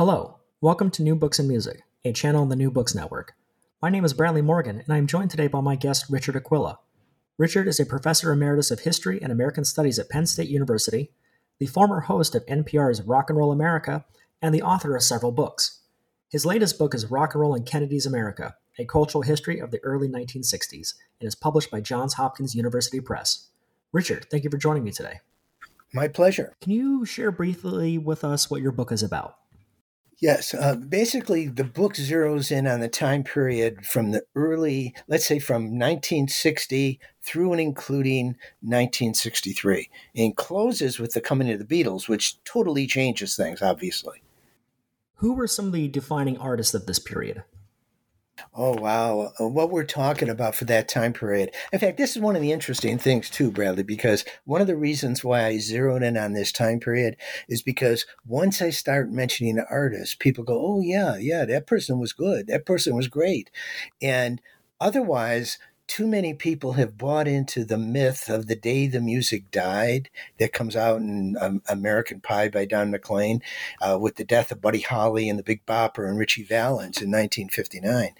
Hello, welcome to New Books and Music, a channel on the New Books Network. My name is Bradley Morgan, and I am joined today by my guest, Richard Aquila. Richard is a professor emeritus of history and American studies at Penn State University, the former host of NPR's Rock and Roll America, and the author of several books. His latest book is Rock and Roll in Kennedy's America, a cultural history of the early 1960s, and is published by Johns Hopkins University Press. Richard, thank you for joining me today. My pleasure. Can you share briefly with us what your book is about? Yes, uh, basically, the book zeroes in on the time period from the early, let's say from 1960 through and including 1963, and closes with the coming of the Beatles, which totally changes things, obviously. Who were some of the defining artists of this period? Oh, wow. Uh, what we're talking about for that time period. In fact, this is one of the interesting things, too, Bradley, because one of the reasons why I zeroed in on this time period is because once I start mentioning artists, people go, oh, yeah, yeah, that person was good. That person was great. And otherwise, too many people have bought into the myth of the day the music died that comes out in um, American Pie by Don McLean uh, with the death of Buddy Holly and the Big Bopper and Ritchie Valens in 1959.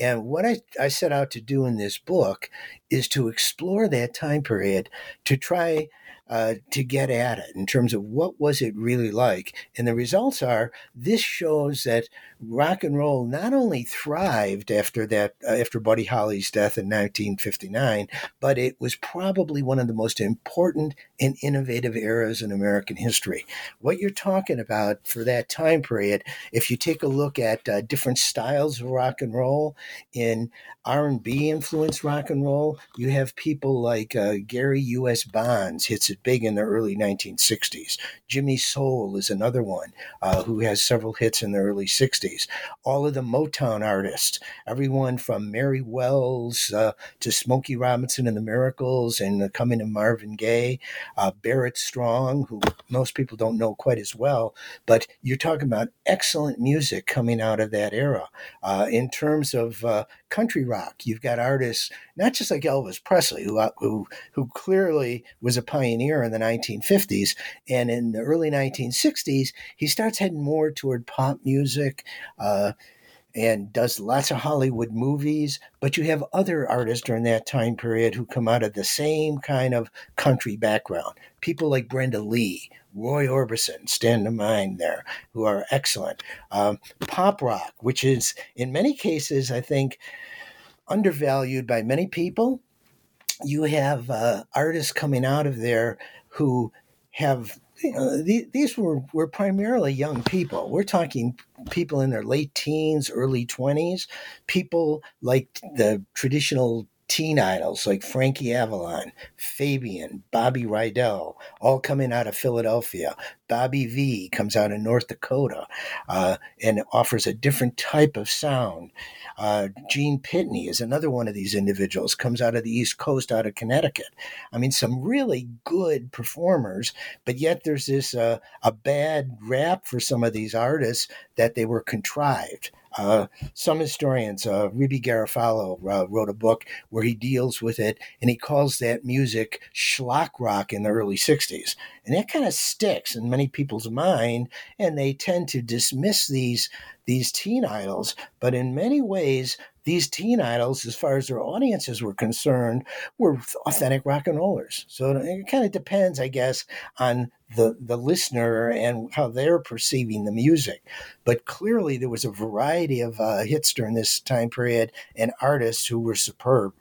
And what I, I set out to do in this book is to explore that time period to try uh, to get at it in terms of what was it really like. And the results are this shows that rock and roll not only thrived after that uh, after Buddy Holly's death in 1959, but it was probably one of the most important and innovative eras in American history. What you're talking about for that time period, if you take a look at uh, different styles of rock and roll in R&B influenced rock and roll, you have people like uh, Gary U.S. Bonds hits it big in the early 1960s. Jimmy Soul is another one uh, who has several hits in the early 60s. All of the Motown artists, everyone from Mary Wells uh, to Smokey Robinson and the Miracles and the coming of Marvin Gaye, uh, Barrett Strong, who most people don't know quite as well, but you're talking about excellent music coming out of that era. Uh, in terms of uh, country rock, you've got artists not just like Elvis Presley, who uh, who who clearly was a pioneer in the 1950s, and in the early 1960s, he starts heading more toward pop music uh, and does lots of Hollywood movies. But you have other artists during that time period who come out of the same kind of country background. People like Brenda Lee, Roy Orbison stand to mind there, who are excellent. Um, pop rock, which is in many cases, I think, undervalued by many people. You have uh, artists coming out of there who have know, uh, these were, were primarily young people. We're talking people in their late teens, early 20s, people like the traditional teen idols like Frankie Avalon, Fabian, Bobby Rydell, all coming out of Philadelphia. Bobby Vee comes out of North Dakota uh, and offers a different type of sound. Uh, Gene Pitney is another one of these individuals, comes out of the East Coast, out of Connecticut. I mean, some really good performers, but yet there's this uh, a bad rap for some of these artists that they were contrived. Uh, some historians, uh, Reebee Garofalo uh, wrote a book where he deals with it, and he calls that music schlock rock in the early '60s. And that kind of sticks in many people's mind, and they tend to dismiss these these teen idols. But in many ways, these teen idols, as far as their audiences were concerned, were authentic rock and rollers. So it kind of depends, I guess, on the the listener and how they're perceiving the music. But clearly, there was a variety of uh, hits during this time period and artists who were superb.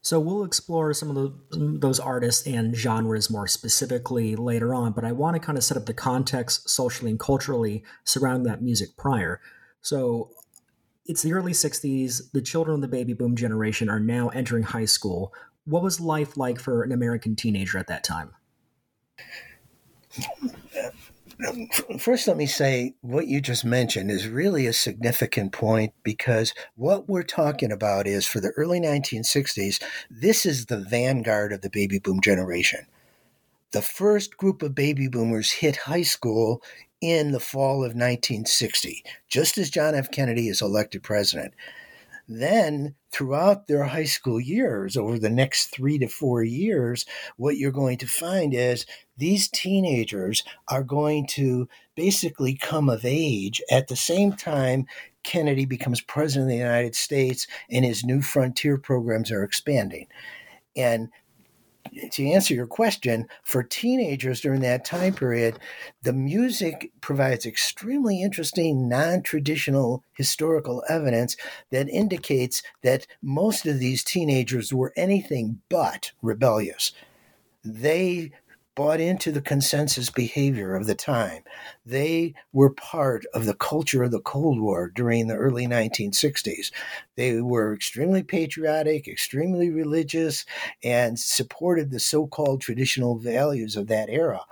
So we'll explore some of the, those artists and genres more specifically later on, but I want to kind of set up the context socially and culturally surrounding that music prior. So it's the early 60s. The children of the baby boom generation are now entering high school. What was life like for an American teenager at that time? First, let me say what you just mentioned is really a significant point because what we're talking about is for the early 1960s, this is the vanguard of the baby boom generation. The first group of baby boomers hit high school in the fall of 1960, just as John F. Kennedy is elected president. Then, throughout their high school years, over the next three to four years, what you're going to find is these teenagers are going to basically come of age at the same time Kennedy becomes president of the United States and his new frontier programs are expanding. And to answer your question, for teenagers during that time period, the music provides extremely interesting, non traditional historical evidence that indicates that most of these teenagers were anything but rebellious. They bought into the consensus behavior of the time. They were part of the culture of the Cold War during the early 1960s. They were extremely patriotic, extremely religious, and supported the so called traditional values of that era.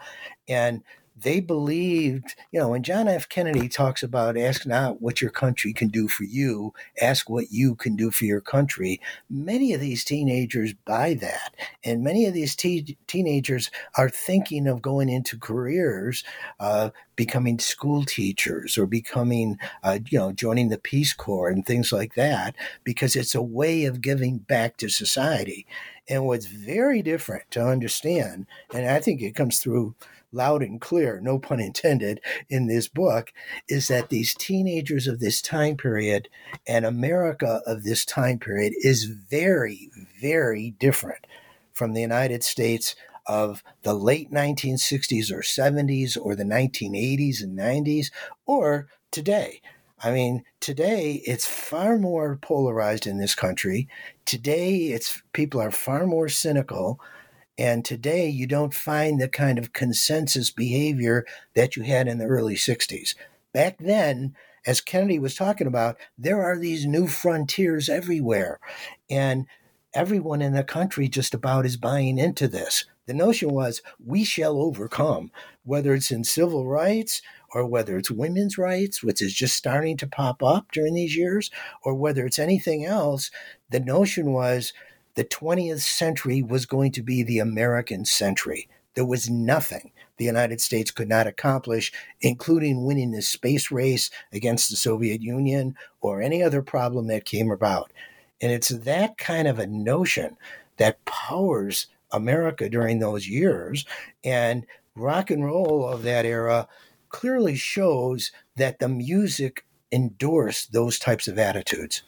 And they believed, you know, when John F. Kennedy talks about ask not what your country can do for you, ask what you can do for your country, many of these teenagers buy that. And many of these te- teenagers are thinking of going into careers, uh, becoming school teachers or becoming, uh, you know, joining the Peace Corps and things like that, because it's a way of giving back to society. And what's very different to understand, and I think it comes through loud and clear, no pun intended, in this book is that these teenagers of this time period and America of this time period is very, very different from the United States of the late 1960s or 70s or the 1980s and 90s or today. I mean, today it's far more polarized in this country. Today it's people are far more cynical. And today, you don't find the kind of consensus behavior that you had in the early 60s. Back then, as Kennedy was talking about, there are these new frontiers everywhere. And everyone in the country just about is buying into this. The notion was we shall overcome, whether it's in civil rights or whether it's women's rights, which is just starting to pop up during these years, or whether it's anything else. The notion was the 20th century was going to be the American century. There was nothing the United States could not accomplish, including winning the space race against the Soviet Union or any other problem that came about. And it's that kind of a notion that powers America during those years. And rock and roll of that era clearly shows that the music endorsed those types of attitudes.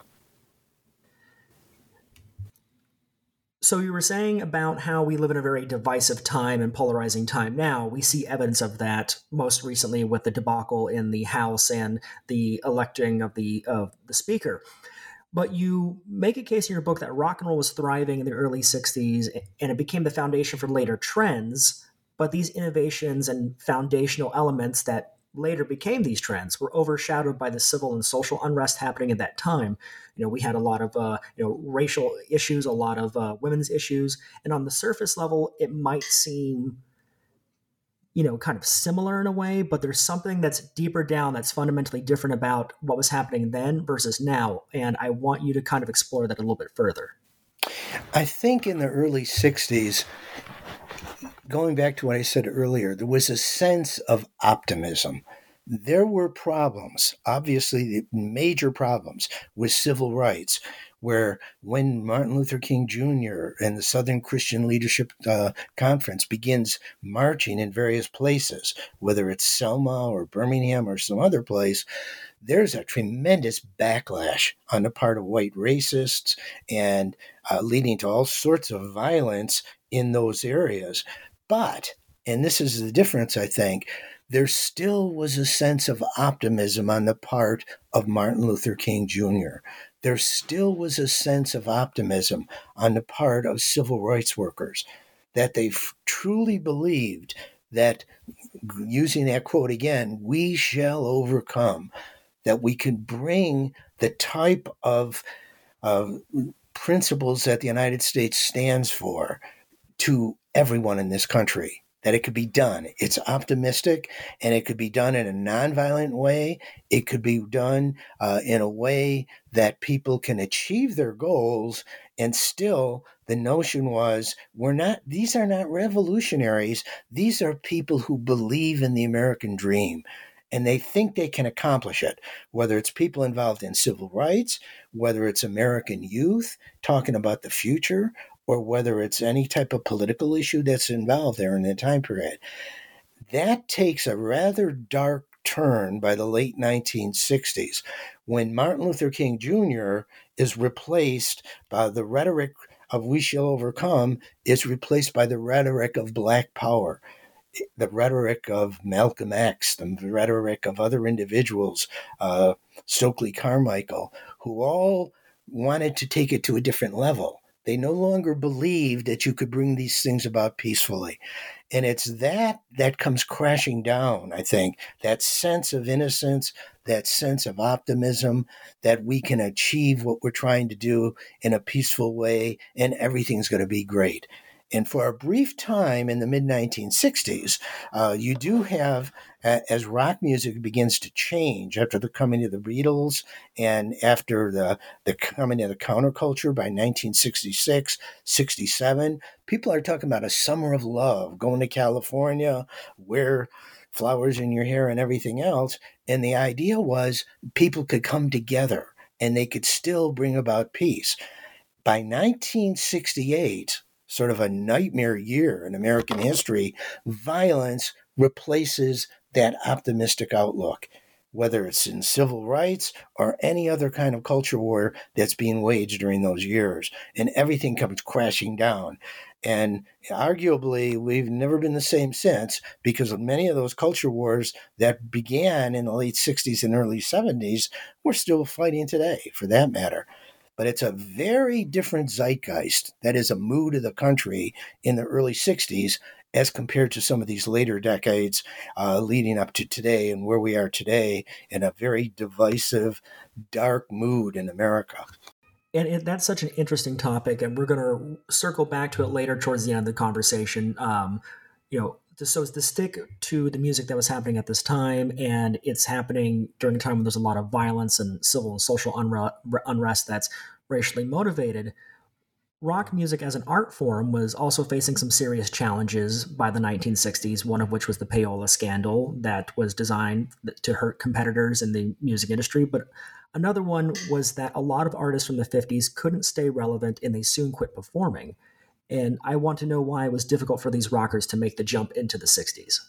So you were saying about how we live in a very divisive time and polarizing time now. We see evidence of that most recently with the debacle in the House and the electing of the of the speaker. But you make a case in your book that rock and roll was thriving in the early 60s and it became the foundation for later trends. But these innovations and foundational elements that later became these trends were overshadowed by the civil and social unrest happening at that time. You know, we had a lot of uh, you know racial issues, a lot of uh, women's issues, and on the surface level, it might seem you know kind of similar in a way, but there's something that's deeper down that's fundamentally different about what was happening then versus now, and I want you to kind of explore that a little bit further. I think in the early '60s going back to what I said earlier, there was a sense of optimism. There were problems, obviously, major problems with civil rights, where when Martin Luther King Jr. and the Southern Christian Leadership uh, Conference begins marching in various places, whether it's Selma or Birmingham or some other place, there's a tremendous backlash on the part of white racists and uh, leading to all sorts of violence in those areas. But, and this is the difference, I think, there still was a sense of optimism on the part of Martin Luther King Jr. There still was a sense of optimism on the part of civil rights workers that they truly believed that, using that quote again, we shall overcome, that we can bring the type of, of principles that the United States stands for to everyone in this country that it could be done. It's optimistic and it could be done in a nonviolent way. It could be done uh, in a way that people can achieve their goals. And still, the notion was we're not, these are not revolutionaries. These are people who believe in the American dream and they think they can accomplish it, whether it's people involved in civil rights, whether it's American youth talking about the future, or whether it's any type of political issue that's involved there in the time period. That takes a rather dark turn by the late 1960s when Martin Luther King Jr. is replaced by the rhetoric of we shall overcome is replaced by the rhetoric of black power the rhetoric of Malcolm X, the rhetoric of other individuals, uh, Stokely Carmichael, who all wanted to take it to a different level. They no longer believed that you could bring these things about peacefully. And it's that that comes crashing down, I think, that sense of innocence, that sense of optimism that we can achieve what we're trying to do in a peaceful way and everything's going to be great. And for a brief time in the mid 1960s, uh, you do have, uh, as rock music begins to change after the coming of the Beatles and after the, the coming of the counterculture by 1966, 67, people are talking about a summer of love, going to California, wear flowers in your hair and everything else. And the idea was people could come together and they could still bring about peace. By 1968, sort of a nightmare year in American history, violence replaces that optimistic outlook, whether it's in civil rights or any other kind of culture war that's being waged during those years. And everything comes crashing down. And arguably, we've never been the same since because of many of those culture wars that began in the late 60s and early 70s, we're still fighting today, for that matter but it's a very different zeitgeist. That is a mood of the country in the early 60s as compared to some of these later decades uh, leading up to today and where we are today in a very divisive, dark mood in America. And it, that's such an interesting topic, and we're going to circle back to it later towards the end of the conversation. Um, you know, so to stick to the music that was happening at this time, and it's happening during a time when there's a lot of violence and civil and social unre- unrest that's racially motivated. Rock music as an art form was also facing some serious challenges by the 1960s, one of which was the payola scandal that was designed to hurt competitors in the music industry. But another one was that a lot of artists from the 50s couldn't stay relevant and they soon quit performing. And I want to know why it was difficult for these rockers to make the jump into the 60s.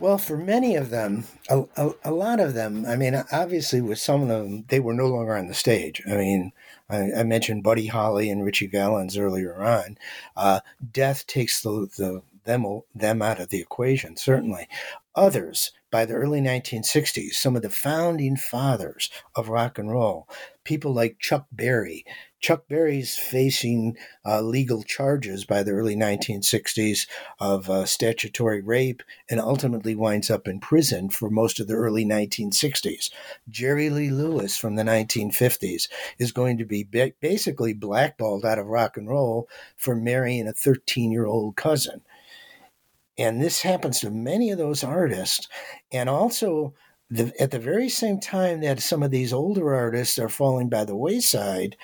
Well, for many of them, a, a, a, lot of them, I mean, obviously, with some of them, they were no longer on the stage. I mean, I, I mentioned Buddy Holly and Ritchie Valens earlier on. Uh, death takes the, the them them out of the equation, certainly. Others, by the early 1960s, some of the founding fathers of rock and roll, people like Chuck Berry, Chuck Berry's facing uh, legal charges by the early 1960s of uh, statutory rape and ultimately winds up in prison for most of the early 1960s. Jerry Lee Lewis from the 1950s is going to be ba- basically blackballed out of rock and roll for marrying a 13 year old cousin. And this happens to many of those artists. And also, the, at the very same time that some of these older artists are falling by the wayside,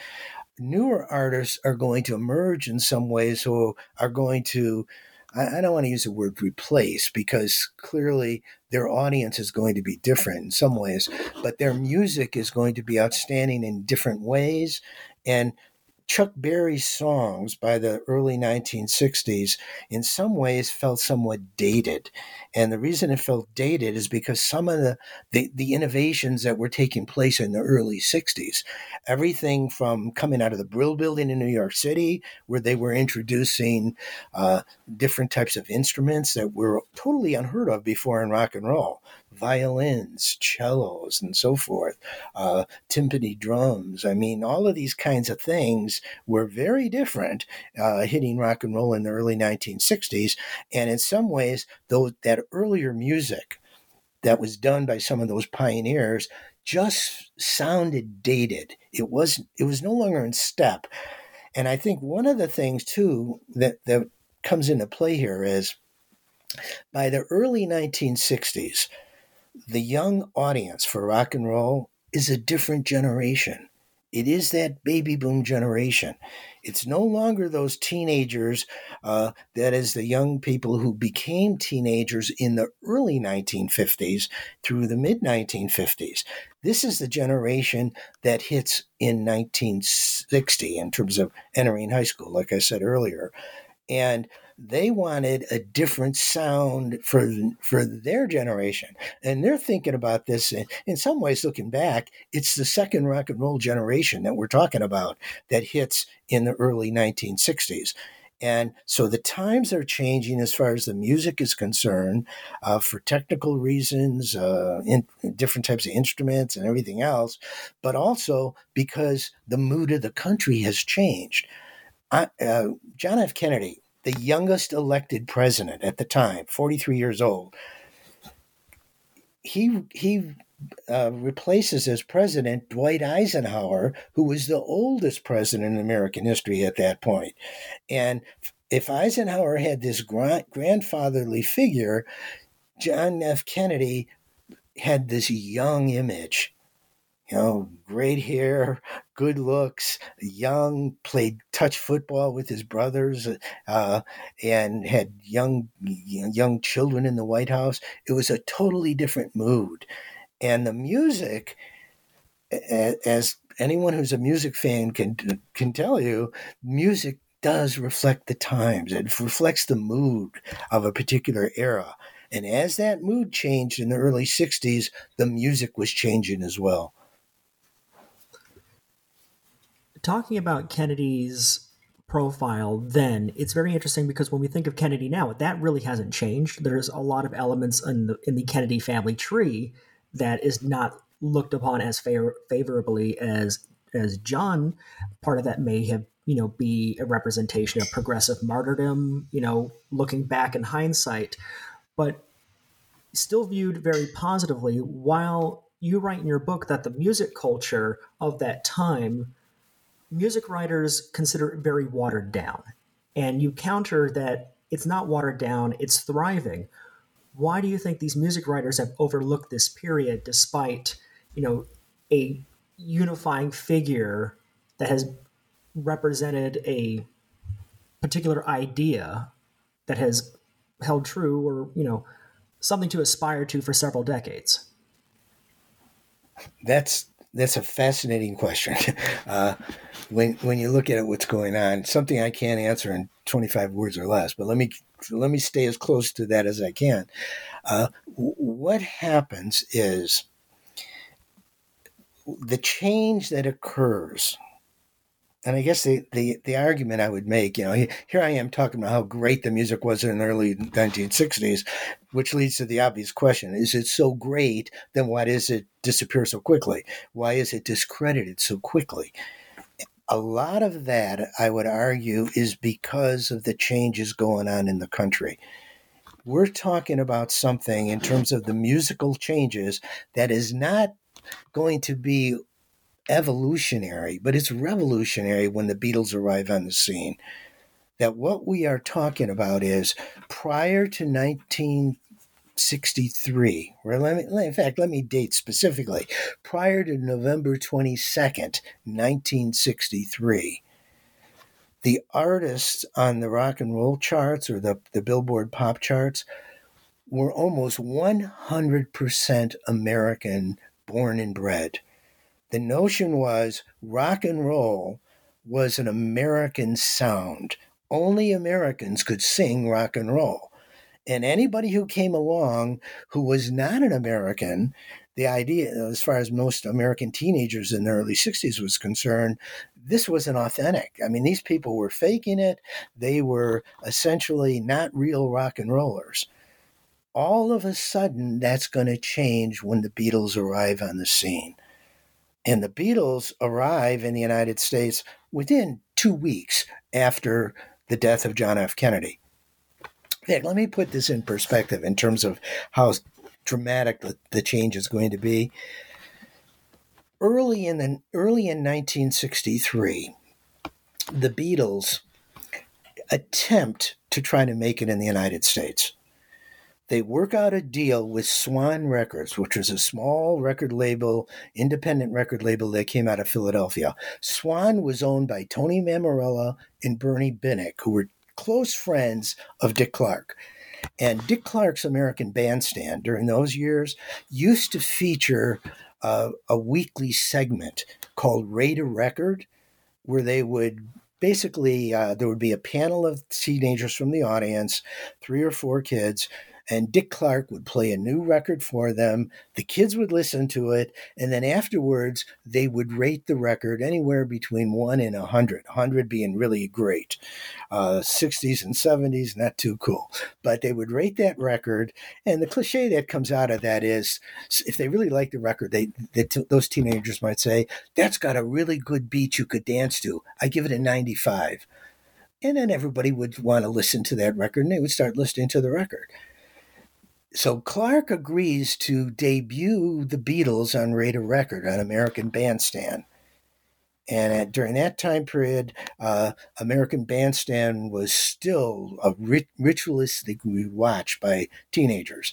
newer artists are going to emerge in some ways who are going to I, don't want to use the word replace because clearly their audience is going to be different in some ways, but their music is going to be outstanding in different ways. And Chuck Berry's songs by the early 1960s in some ways felt somewhat dated. And the reason it felt dated is because some of the, the, the, innovations that were taking place in the early 60s, everything from coming out of the Brill Building in New York City, where they were introducing uh, different types of instruments that were totally unheard of before in rock and roll violins, cellos, and so forth, uh, timpani drums. I mean, all of these kinds of things were very different uh, hitting rock and roll in the early 1960s. And in some ways, though that earlier music that was done by some of those pioneers just sounded dated. It was it was no longer in step. And I think one of the things too that that comes into play here is by the early 1960s, the young audience for rock and roll is a different generation. It is that baby boom generation. It's no longer those teenagers, uh, that is, the young people who became teenagers in the early 1950s through the mid 1950s. This is the generation that hits in 1960 in terms of entering high school, like I said earlier. And they wanted a different sound for for their generation and they're thinking about this in, in some ways looking back it's the second rock and roll generation that we're talking about that hits in the early 1960s and so the times are changing as far as the music is concerned uh, for technical reasons, uh, in, different types of instruments and everything else, but also because the mood of the country has changed. I, uh, John F. Kennedy the youngest elected president at the time, 43 years old. He he uh, replaces as president Dwight Eisenhower, who was the oldest president in American history at that point. And if Eisenhower had this grand- grandfatherly figure, John F. Kennedy had this young image you know, great hair, good looks, young, played touch football with his brothers, uh, and had young young children in the White House. It was a totally different mood, and the music, as anyone who's a music fan can can tell you, music does reflect the times. It reflects the mood of a particular era. And as that mood changed in the early 60s, the music was changing as well talking about Kennedy's profile then, it's very interesting because when we think of Kennedy now, that really hasn't changed. There's a lot of elements in the in the Kennedy family tree that is not looked upon as favor- favorably as as John. Part of that may have you know be a representation of progressive martyrdom. You know, looking back in hindsight, but still viewed very positively. While you write in your book that the music culture of that time music writers consider it very watered down. And you counter that it's not watered down, it's thriving. Why do you think these music writers have overlooked this period despite, you know, a unifying figure that has represented a particular idea that has held true or, you know, something to aspire to for several decades? That's that's a fascinating question. Uh, when when you look at it, what's going on? Something I can't answer in 25 words or less. But let me let me stay as close to that as I can. Uh, what happens is the change that occurs and I guess the, the, the argument I would make, you know, here I am talking about how great the music was in the early 1960s, which leads to the obvious question: Is it so great? Then why does it disappear so quickly? Why is it discredited so quickly? A lot of that, I would argue, is because of the changes going on in the country. We're talking about something in terms of the musical changes that is not going to be evolutionary, but it's revolutionary when the Beatles arrive on the scene. That what we are talking about is prior to 1963, or let me, in fact, let me date specifically, prior to November 22nd, 1963, the artists on the rock and roll charts or the, the Billboard pop charts were almost 100% American born and bred. The notion was rock and roll was an American sound. Only Americans could sing rock and roll. And anybody who came along who was not an American, the idea, as far as most American teenagers in the early 60s was concerned, this wasn't authentic. I mean, these people were faking it. They were essentially not real rock and rollers. All of a sudden, that's going to change when the Beatles arrive on the scene. And the Beatles arrive in the United States within two weeks after the death of John F. Kennedy. Yeah, let me put this in perspective in terms of how dramatic the, the change is going to be. Early in the early in 1963, the Beatles attempt to try to make it in the United States. They work out a deal with Swan Records, which was a small record label, independent record label that came out of Philadelphia. Swan was owned by Tony Mammarella and Bernie Binnick, who were close friends of Dick Clark. And Dick Clark's American Bandstand during those years used to feature uh, a weekly segment called Rate a Record, where they would basically, uh, there would be a panel of teenagers from the audience, three or four kids, and Dick Clark would play a new record for them. The kids would listen to it, and then afterwards they would rate the record anywhere between one and a hundred. Hundred being really great, uh, 60s and 70s not too cool, but they would rate that record. And the cliche that comes out of that is, if they really like the record, they, they those teenagers might say that's got a really good beat you could dance to. I give it a 95. And then everybody would want to listen to that record and they would start listening to the record so Clark agrees to debut the Beatles on a Record on American Bandstand. And at, during that time period, uh, American Bandstand was still a rit- ritualistically watched by teenagers.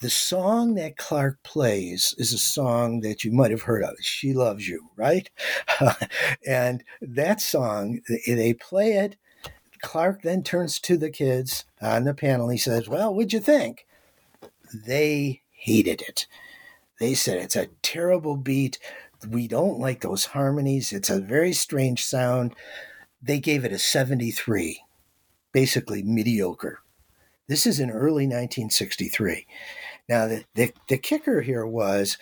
The song that Clark plays is a song that you might have heard of. She Loves You, right? and that song, they play it. Clark then turns to the kids on the panel. He says, Well, what'd you think? They hated it. They said it's a terrible beat. We don't like those harmonies. It's a very strange sound. They gave it a 73, basically mediocre. This is in early 1963. Now, the, the, the kicker here was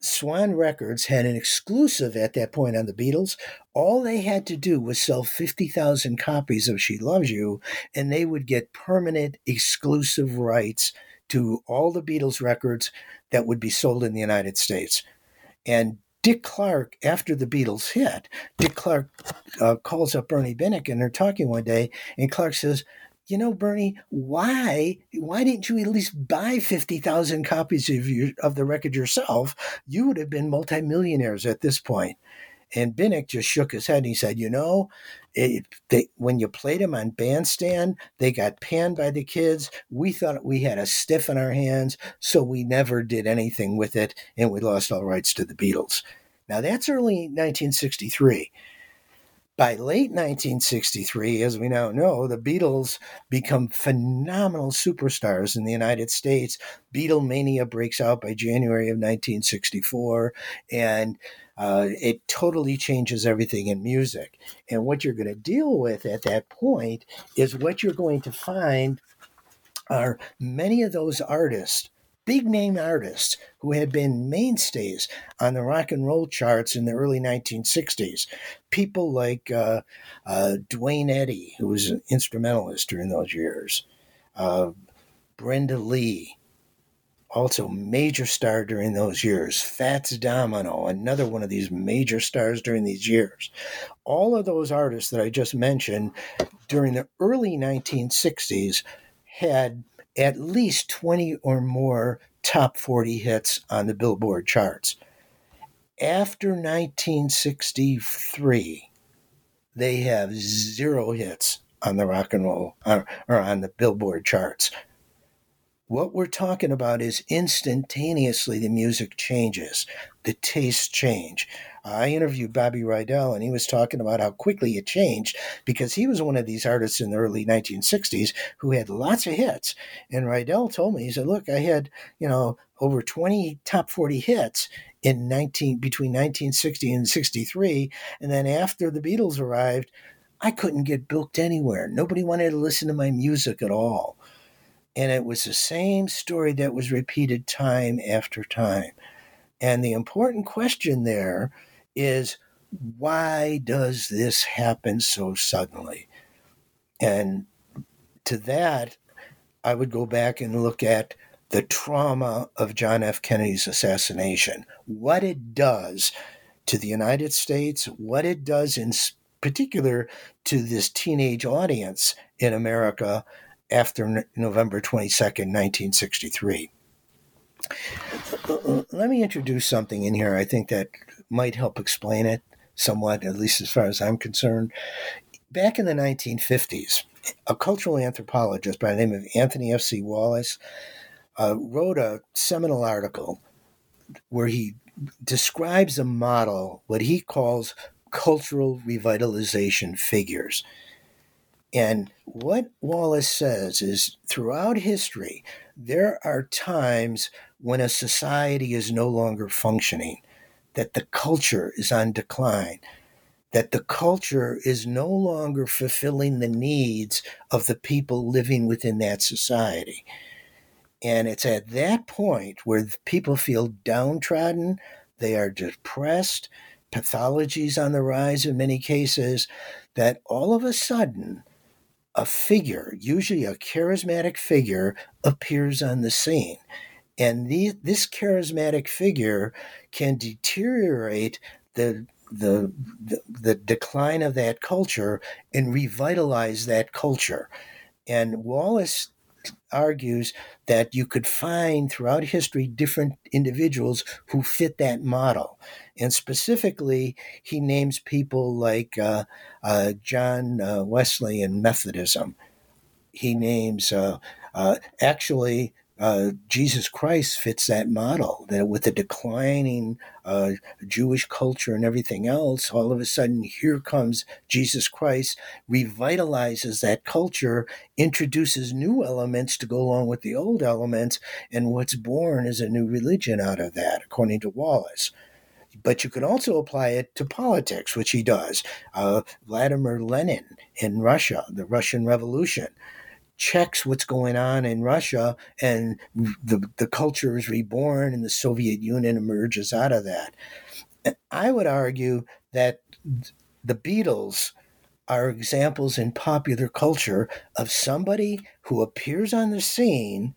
Swan Records had an exclusive at that point on the Beatles. All they had to do was sell 50,000 copies of She Loves You, and they would get permanent exclusive rights to all the Beatles records that would be sold in the United States. And Dick Clark, after the Beatles hit, Dick Clark uh, calls up Bernie Binnick and they're talking one day, and Clark says, you know, Bernie, why why didn't you at least buy fifty thousand copies of your of the record yourself? You would have been multimillionaires at this point. And Binnick just shook his head and he said, You know, it, they, when you played them on bandstand, they got panned by the kids. We thought we had a stiff in our hands, so we never did anything with it, and we lost all rights to the Beatles. Now, that's early 1963. By late 1963, as we now know, the Beatles become phenomenal superstars in the United States. Beatlemania breaks out by January of 1964, and uh, it totally changes everything in music. And what you're going to deal with at that point is what you're going to find are many of those artists big name artists who had been mainstays on the rock and roll charts in the early 1960s. People like uh, uh, Duane Eddy, who was an instrumentalist during those years, uh, Brenda Lee, also major star during those years. Fats Domino, another one of these major stars during these years. All of those artists that I just mentioned during the early 1960s had at least 20 or more top 40 hits on the Billboard charts. After 1963, they have zero hits on the rock and roll or, or on the Billboard charts. What we're talking about is instantaneously the music changes, the tastes change. I interviewed Bobby Rydell, and he was talking about how quickly it changed because he was one of these artists in the early 1960s who had lots of hits. And Rydell told me, he said, "Look, I had you know over 20 top 40 hits in 19 between 1960 and 63, and then after the Beatles arrived." I couldn't get booked anywhere. Nobody wanted to listen to my music at all. And it was the same story that was repeated time after time. And the important question there is why does this happen so suddenly? And to that, I would go back and look at the trauma of John F. Kennedy's assassination, what it does to the United States, what it does in particular to this teenage audience in America after November 22nd, 1963. Let me introduce something in here I think that might help explain it somewhat, at least as far as I'm concerned. Back in the 1950s, a cultural anthropologist by the name of Anthony F.C. Wallace uh, wrote a seminal article where he describes a model, what he calls cultural revitalization figures. And what Wallace says is throughout history, there are times when a society is no longer functioning, that the culture is on decline, that the culture is no longer fulfilling the needs of the people living within that society. And it's at that point where people feel downtrodden, they are depressed, pathologies on the rise in many cases, that all of a sudden, a figure, usually a charismatic figure, appears on the scene. And the, this charismatic figure can deteriorate the, the, the, the decline of that culture and revitalize that culture. And Wallace argues that you could find throughout history different individuals who fit that model. And specifically, he names people like uh, uh, John uh, Wesley and Methodism. He names, uh, uh, actually, uh, Jesus Christ fits that model that with the declining uh, Jewish culture and everything else, all of a sudden here comes Jesus Christ, revitalizes that culture, introduces new elements to go along with the old elements, and what's born is a new religion out of that, according to Wallace. But you can also apply it to politics, which he does. Uh, Vladimir Lenin in Russia, the Russian Revolution checks what's going on in Russia and the, the culture is reborn and the Soviet Union emerges out of that. I would argue that the Beatles are examples in popular culture of somebody who appears on the scene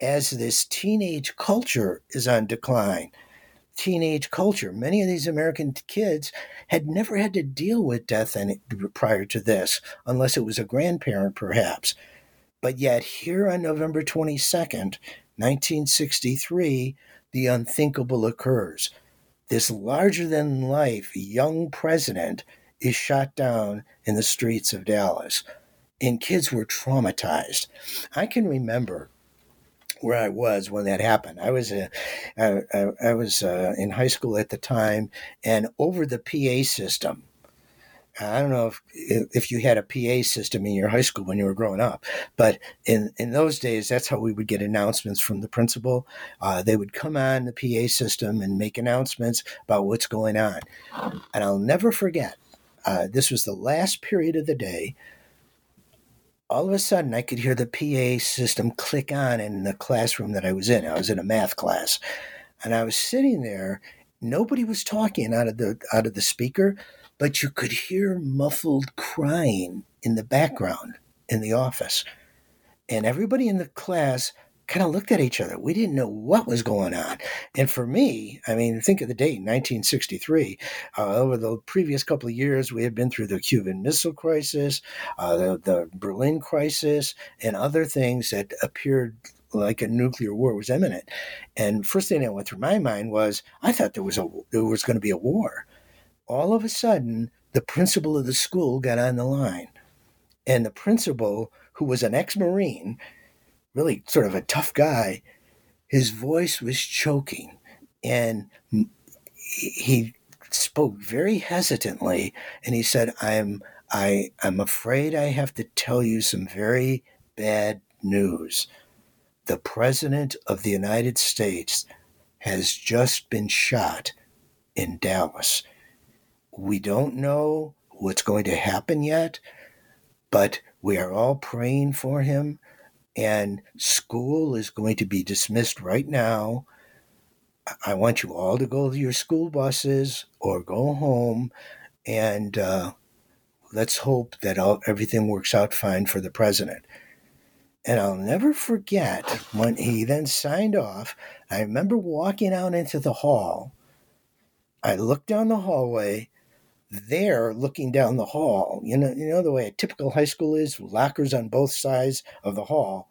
as this teenage culture is on decline. Teenage culture. Many of these American kids had never had to deal with death prior to this, unless it was a grandparent, perhaps. But yet, here on November 22nd, 1963, the unthinkable occurs. This larger than life young president is shot down in the streets of Dallas, and kids were traumatized. I can remember where I was when that happened. I was uh, I, I, I was uh, in high school at the time, and over the PA system, I don't know if if you had a PA system in your high school when you were growing up, but in in those days, that's how we would get announcements from the principal. Uh, they would come on the PA system and make announcements about what's going on. And I'll never forget. Uh, this was the last period of the day. All of a sudden, I could hear the PA system click on in the classroom that I was in. I was in a math class, and I was sitting there. Nobody was talking out of the out of the speaker but you could hear muffled crying in the background in the office. And everybody in the class kind of looked at each other. We didn't know what was going on. And for me, I mean, think of the date, 1963. Uh, over the previous couple of years, we had been through the Cuban Missile Crisis, uh, the, the Berlin Crisis, and other things that appeared like a nuclear war was imminent. And first thing that went through my mind was, I thought there was a there was going to be a war all of a sudden, the principal of the school got on the line. And the principal, who was an ex Marine, really sort of a tough guy, his voice was choking and he spoke very hesitantly and he said, I'm I I'm afraid I have to tell you some very bad news. The President of the United States has just been shot in Dallas. We don't know what's going to happen yet, but we are all praying for him. And school is going to be dismissed right now. I want you all to go to your school buses or go home, and uh, let's hope that all, everything works out fine for the president. And I'll never forget when he then signed off. I remember walking out into the hall. I looked down the hallway. There, looking down the hall, you know, you know the way a typical high school is, lockers on both sides of the hall.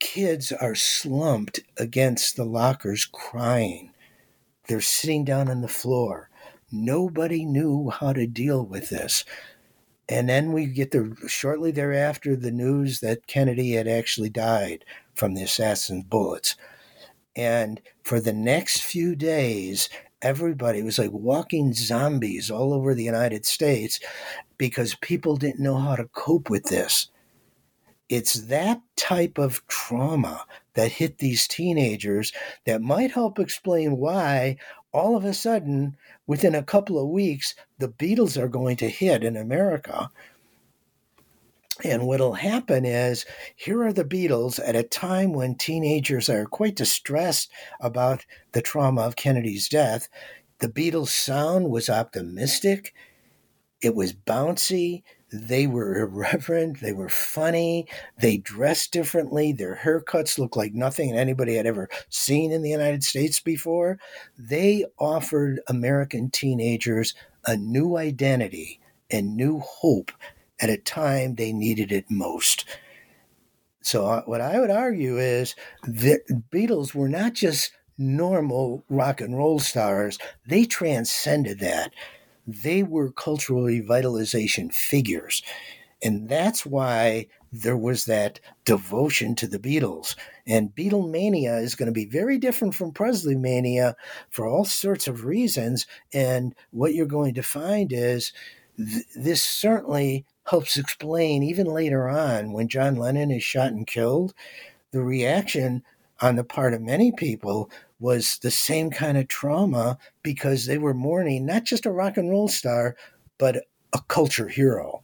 Kids are slumped against the lockers, crying. They're sitting down on the floor. Nobody knew how to deal with this. And then we get the shortly thereafter the news that Kennedy had actually died from the assassin's bullets. And for the next few days, everybody was like walking zombies all over the United States because people didn't know how to cope with this. It's that type of trauma that hit these teenagers that might help explain why all of a sudden, within a couple of weeks, the Beatles are going to hit in America. And what'll happen is here are the Beatles at a time when teenagers are quite distressed about the trauma of Kennedy's death. The Beatles' sound was optimistic, it was bouncy, they were irreverent. They were funny. They dressed differently. Their haircuts looked like nothing anybody had ever seen in the United States before. They offered American teenagers a new identity and new hope at a time they needed it most. So, uh, what I would argue is the Beatles were not just normal rock and roll stars, they transcended that they were cultural revitalization figures. And that's why there was that devotion to the Beatles. And Beatlemania is going to be very different from Presley mania for all sorts of reasons. And what you're going to find is th- this certainly helps explain, even later on, when John Lennon is shot and killed, the reaction on the part of many people was the same kind of trauma because they were mourning not just a rock and roll star, but a culture hero.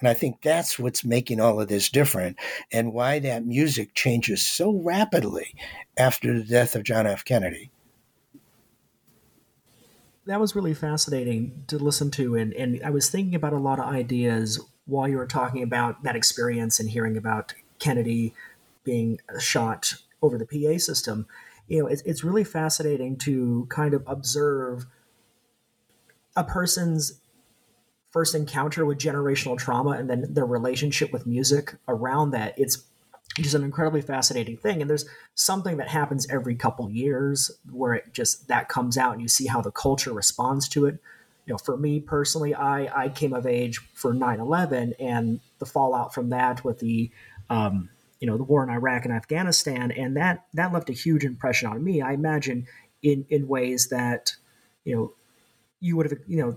And I think that's what's making all of this different and why that music changes so rapidly after the death of John F. Kennedy. That was really fascinating to listen to. And, and I was thinking about a lot of ideas while you were talking about that experience and hearing about Kennedy being shot over the PA system you know, it's, it's really fascinating to kind of observe a person's first encounter with generational trauma and then their relationship with music around that. It's just an incredibly fascinating thing. And there's something that happens every couple years where it just that comes out and you see how the culture responds to it. You know, for me personally, I I came of age for 9/11 and the fallout from that with the um, you know the war in Iraq and Afghanistan, and that that left a huge impression on me. I imagine in in ways that you know you would have you know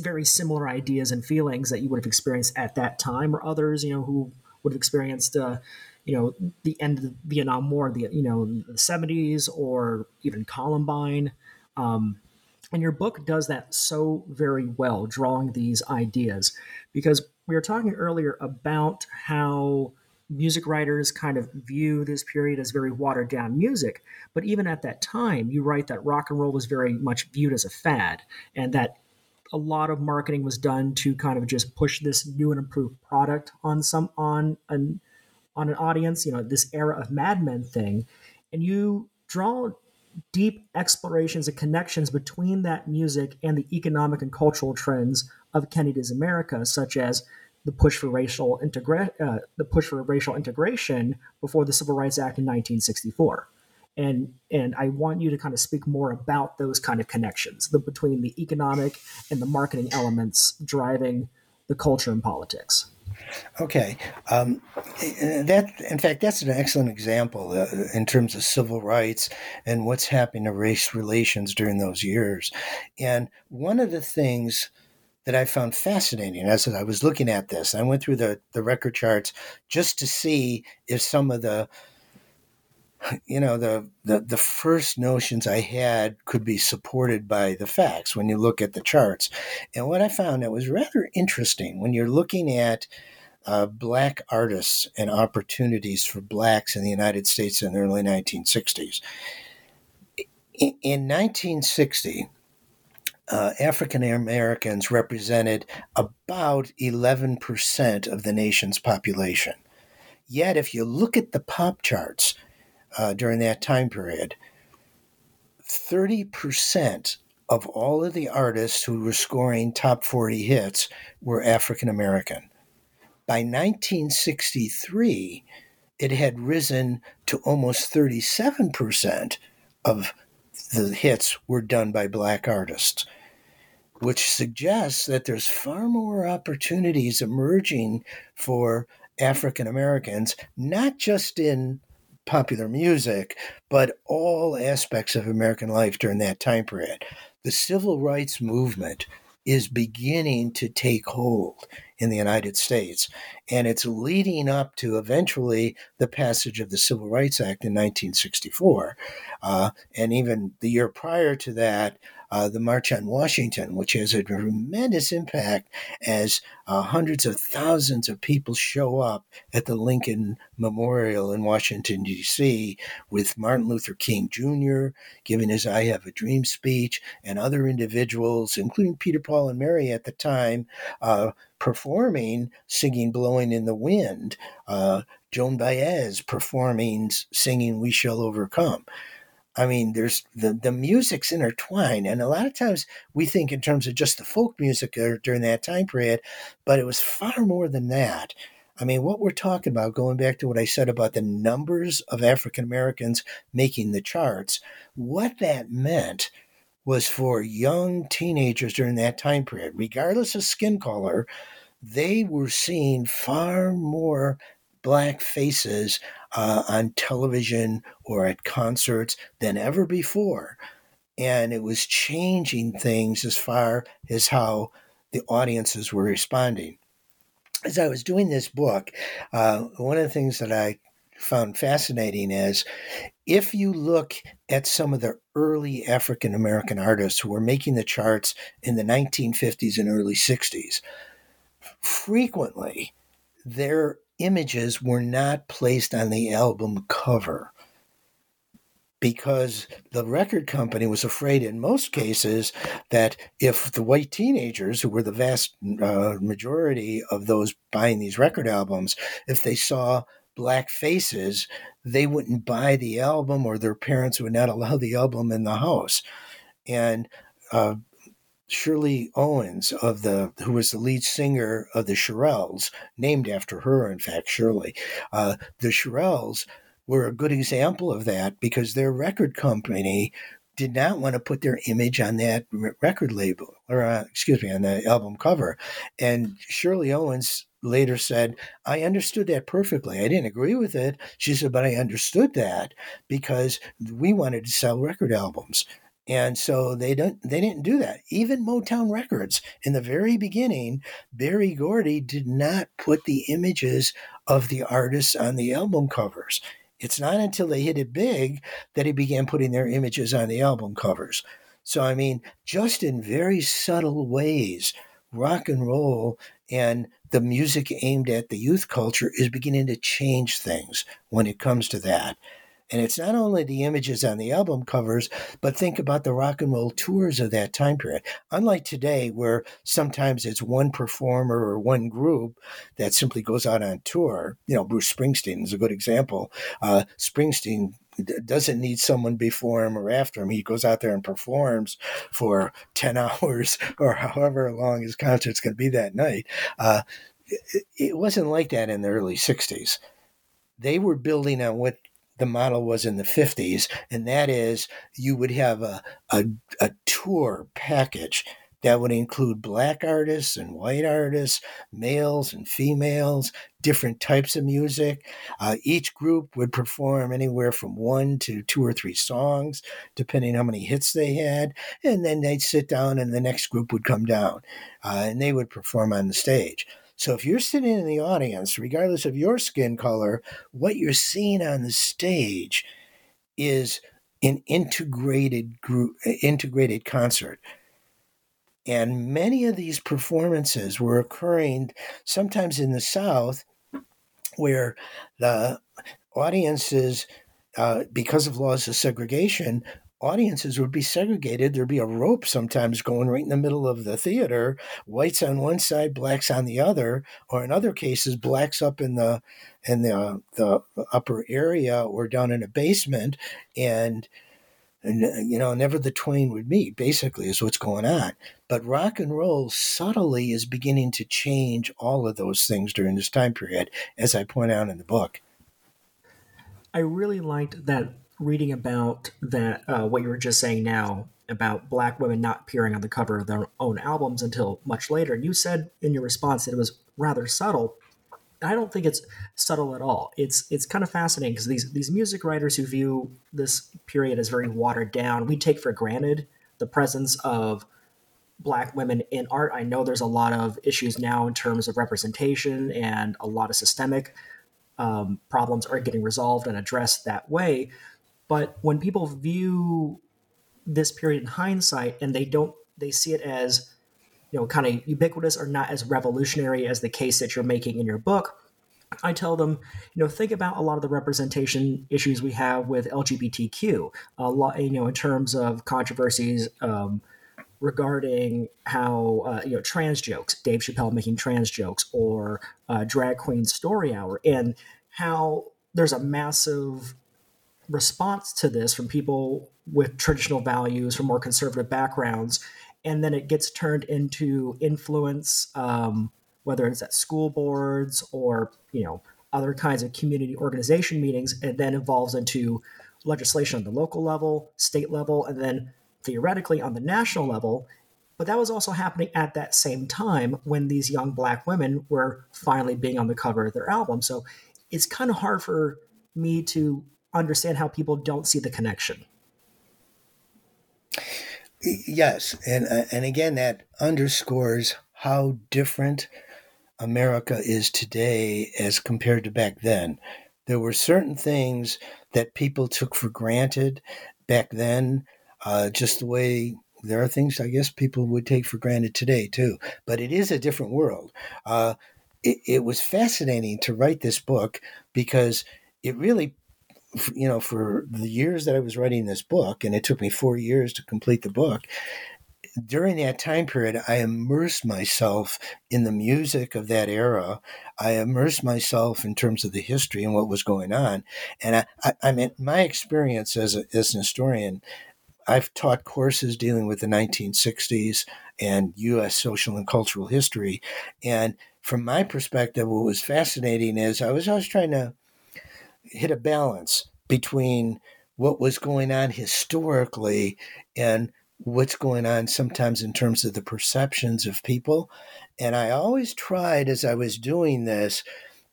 very similar ideas and feelings that you would have experienced at that time, or others you know who would have experienced. Uh, you know the end of the Vietnam War, the you know the seventies, or even Columbine. Um, and your book does that so very well, drawing these ideas, because we were talking earlier about how music writers kind of view this period as very watered down music. But even at that time, you write that rock and roll was very much viewed as a fad and that a lot of marketing was done to kind of just push this new and improved product on some on an on an audience, you know, this era of Mad Men thing. And you draw deep explorations and connections between that music and the economic and cultural trends of Kennedy's America, such as the push for racial integra- uh, the push for racial integration before the Civil Rights Act in 1964. And and I want you to kind of speak more about those kind of connections the, between the economic and the marketing elements driving the culture and politics. Okay, um, that in fact that's an excellent example uh, in terms of civil rights and what's happening to race relations during those years. And one of the things that I found fascinating as I was looking at this, I went through the the record charts just to see if some of the you know the, the the first notions i had could be supported by the facts when you look at the charts. And what i found that was rather interesting when you're looking at uh, black artists and opportunities for blacks in the united states in the early 1960s in, in 1960 uh, African Americans represented about 11% of the nation's population. Yet, if you look at the pop charts, uh, during that time period, 30% of all of the artists who were scoring top 40 hits were African American. By 1963, it had risen to almost 37% of the hits were done by black artists, which suggests that there's far more opportunities emerging for African Americans, not just in popular music, but all aspects of American life during that time period. The civil rights movement is beginning to take hold in the United States. And it's leading up to eventually the passage of the Civil Rights Act in 1964. Uh, and even the year prior to that, uh, the March on Washington, which has a tremendous impact as uh, hundreds of thousands of people show up at the Lincoln Memorial in Washington, D.C., with Martin Luther King Jr. giving his I Have a Dream speech, and other individuals, including Peter, Paul, and Mary at the time, uh, performing, singing Blowing in the Wind. Uh, Joan Baez performing, singing We Shall Overcome. I mean, there's the, the music's intertwined. And a lot of times we think in terms of just the folk music during that time period, but it was far more than that. I mean, what we're talking about, going back to what I said about the numbers of African Americans making the charts, what that meant was for young teenagers during that time period, regardless of skin color, they were seeing far more black faces uh, on television or at concerts than ever before. And it was changing things as far as how the audiences were responding. As I was doing this book, uh, one of the things that I found fascinating is if you look at some of the early African American artists who were making the charts in the 1950s and early 60s, frequently their images were not placed on the album cover because the record company was afraid in most cases that if the white teenagers who were the vast uh, majority of those buying these record albums if they saw black faces they wouldn't buy the album or their parents would not allow the album in the house. And uh, Shirley Owens of the who was the lead singer of the Shirelles, named after her, in fact, Shirley. Uh, the Shirelles were a good example of that because their record company did not want to put their image on that record label, or uh, excuse me, on the album cover. And Shirley Owens later said, I understood that perfectly. I didn't agree with it. She said, but I understood that because we wanted to sell record albums. And so they don't they didn't do that. Even Motown Records in the very beginning, Berry Gordy did not put the images of the artists on the album covers. It's not until they hit it big that he began putting their images on the album covers. So I mean, just in very subtle ways, rock and roll and the music aimed at the youth culture is beginning to change things when it comes to that. And it's not only the images on the album covers, but think about the rock and roll tours of that time period. Unlike today, where sometimes it's one performer or one group that simply goes out on tour. You know, Bruce Springsteen is a good example. Uh, Springsteen doesn't need someone before him or after him. He goes out there and performs for 10 hours or however long his concert's going to be that night. Uh, it, it wasn't like that in the early 60s. They were building on what the model was in the 50s, and that is you would have a, a, a tour package that would include black artists and white artists, males and females, different types of music. Uh, each group would perform anywhere from one to two or three songs, depending how many hits they had. And then they'd sit down, and the next group would come down, uh, and they would perform on the stage. So if you're sitting in the audience, regardless of your skin color, what you're seeing on the stage is an integrated group, integrated concert. And many of these performances were occurring sometimes in the South, where the audiences, uh, because of laws of segregation, audiences would be segregated. There'd be a rope sometimes going right in the middle of the theater, whites on one side, blacks on the other, or in other cases, blacks up in the in the uh, the upper area or down in a basement, and and you know never the twain would meet. Basically, is what's going on. But rock and roll subtly is beginning to change all of those things during this time period, as I point out in the book. I really liked that reading about that uh, what you were just saying now about black women not appearing on the cover of their own albums until much later. And you said in your response that it was rather subtle. I don't think it's subtle at all. It's it's kind of fascinating because these these music writers who view this period as very watered down, we take for granted the presence of black women in art. I know there's a lot of issues now in terms of representation and a lot of systemic um, problems are getting resolved and addressed that way. But when people view this period in hindsight and they don't, they see it as, you know, kind of ubiquitous or not as revolutionary as the case that you're making in your book. I tell them, you know, think about a lot of the representation issues we have with LGBTQ, a lot, you know, in terms of controversies um, regarding how, uh, you know, trans jokes, Dave Chappelle making trans jokes, or uh, drag queen story hour, and how there's a massive response to this from people with traditional values, from more conservative backgrounds, and then it gets turned into influence, um, whether it's at school boards or you know other kinds of community organization meetings, and then evolves into legislation on the local level, state level, and then theoretically on the national level. But that was also happening at that same time when these young black women were finally being on the cover of their album. So it's kind of hard for me to understand how people don't see the connection. Yes, and uh, and again that underscores how different America is today as compared to back then. There were certain things that people took for granted back then, uh, just the way there are things I guess people would take for granted today too. But it is a different world. Uh, it, it was fascinating to write this book because it really you know, for the years that I was writing this book, and it took me four years to complete the book, during that time period, I immersed myself in the music of that era. I immersed myself in terms of the history and what was going on. And I, I, I mean, my experience as, a, as an historian, I've taught courses dealing with the 1960s and U.S. social and cultural history. And from my perspective, what was fascinating is I was always trying to hit a balance between what was going on historically and what's going on sometimes in terms of the perceptions of people. And I always tried as I was doing this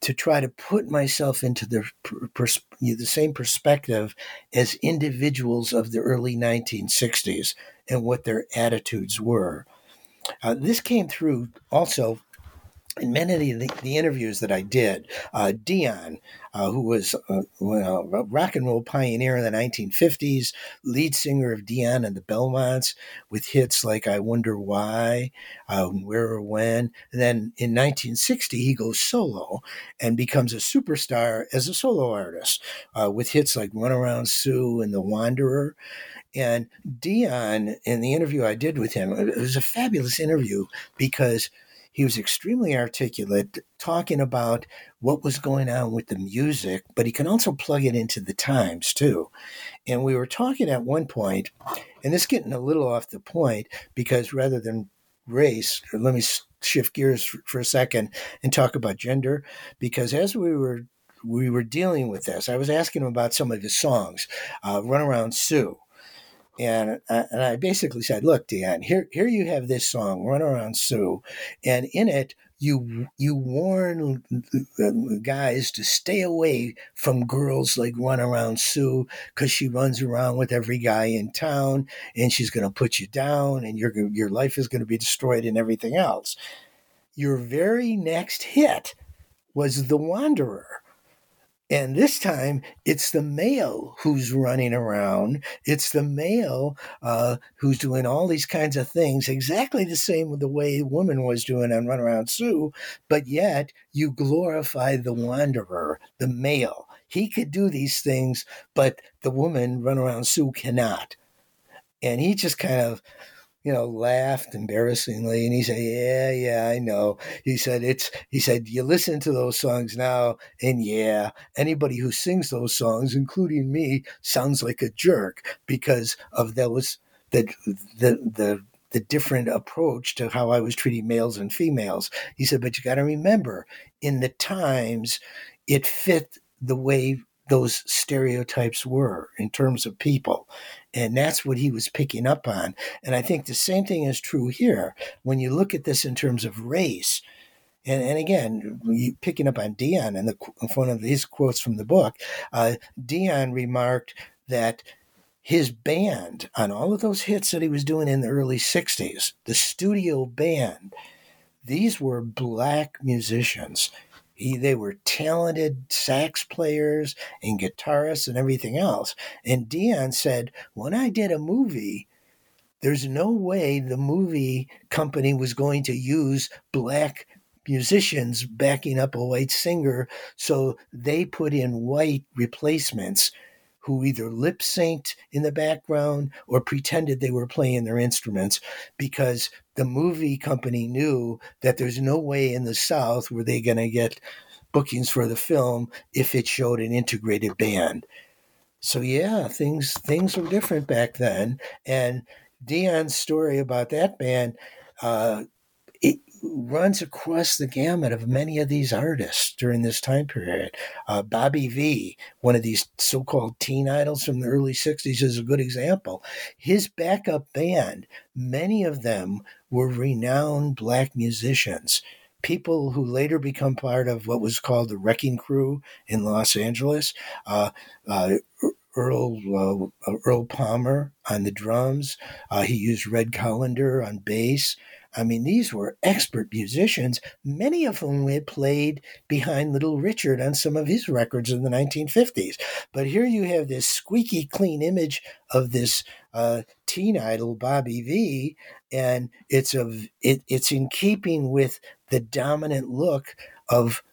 to try to put myself into the pers- the same perspective as individuals of the early 1960s and what their attitudes were. Uh, this came through also in many of the, the, interviews that I did, uh, Dion, uh, who was uh, well, a rock and roll pioneer in the 1950s, lead singer of Dion and the Belmonts, with hits like "I Wonder Why," uh, "Where or When." And then in 1960, he goes solo and becomes a superstar as a solo artist, uh, with hits like "Run Around Sue" and "The Wanderer." And Dion, in the interview I did with him, it was a fabulous interview because he was extremely articulate, talking about what was going on with the music, but he can also plug it into the times too. And we were talking at one point, and this getting a little off the point because rather than race, let me shift gears for, a second and talk about gender, because as we were we were dealing with this, I was asking him about some of his songs, uh, "Run Around Sue." And, uh, and I basically said, look, Dion, here, here you have this song, Run Around Sue. And in it, you you warn guys to stay away from girls like run around Sue because she runs around with every guy in town and she's going to put you down and your your life is going to be destroyed and everything else. Your very next hit was The Wanderer. And this time, it's the male who's running around. It's the male uh, who's doing all these kinds of things, exactly the same with the way the woman was doing on Run Around Sue. But yet, you glorify the wanderer, the male. He could do these things, but the woman, Run Around Sue, cannot. And he just kind of you know, laughed embarrassingly, and he said, "Yeah, yeah, I know." He said, "It's." He said, "You listen to those songs now, and yeah, anybody who sings those songs, including me, sounds like a jerk because of those the the the." The different approach to how I was treating males and females. He said, but you got to remember, in the times, it fit the way those stereotypes were in terms of people. And that's what he was picking up on. And I think the same thing is true here. When you look at this in terms of race, and, and again, picking up on Dion and the, one of his quotes from the book, uh, Dion remarked that his band, on all of those hits that he was doing in the early 60s, the studio band, these were black musicians he, they were talented sax players and guitarists and everything else. And Dion said, when I did a movie, there's no way the movie company was going to use black musicians backing up a white singer. So they put in white replacements who either lip synced in the background or pretended they were playing their instruments because the movie company knew that there's no way in the South were they going to get bookings for the film if it showed an integrated band. So yeah, things things were different back then. And Dion's story about that band, uh, runs across the gamut of many of these artists during this time period. Uh, Bobby Vee, one of these so called teen idols from the early 60s, is a good example. His backup band, many of them were renowned black musicians. People who later become part of what was called the Wrecking Crew in Los Angeles. Uh, uh, Earl uh, Earl Palmer on the drums. Uh, he used Red Callender on bass. I mean, these were expert musicians, many of whom had played behind Little Richard on some of his records in the 1950s. But here you have this squeaky clean image of this uh, teen idol, Bobby Vee, and it's a it, it's in keeping with the dominant look of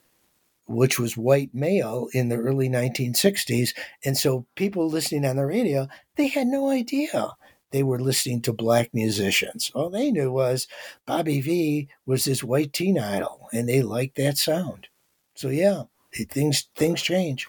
which was white male in the early 1960s. And so people listening on the radio, they had no idea they were listening to black musicians. All they knew was Bobby Vee was this white teen idol, and they liked that sound. So yeah, things things change.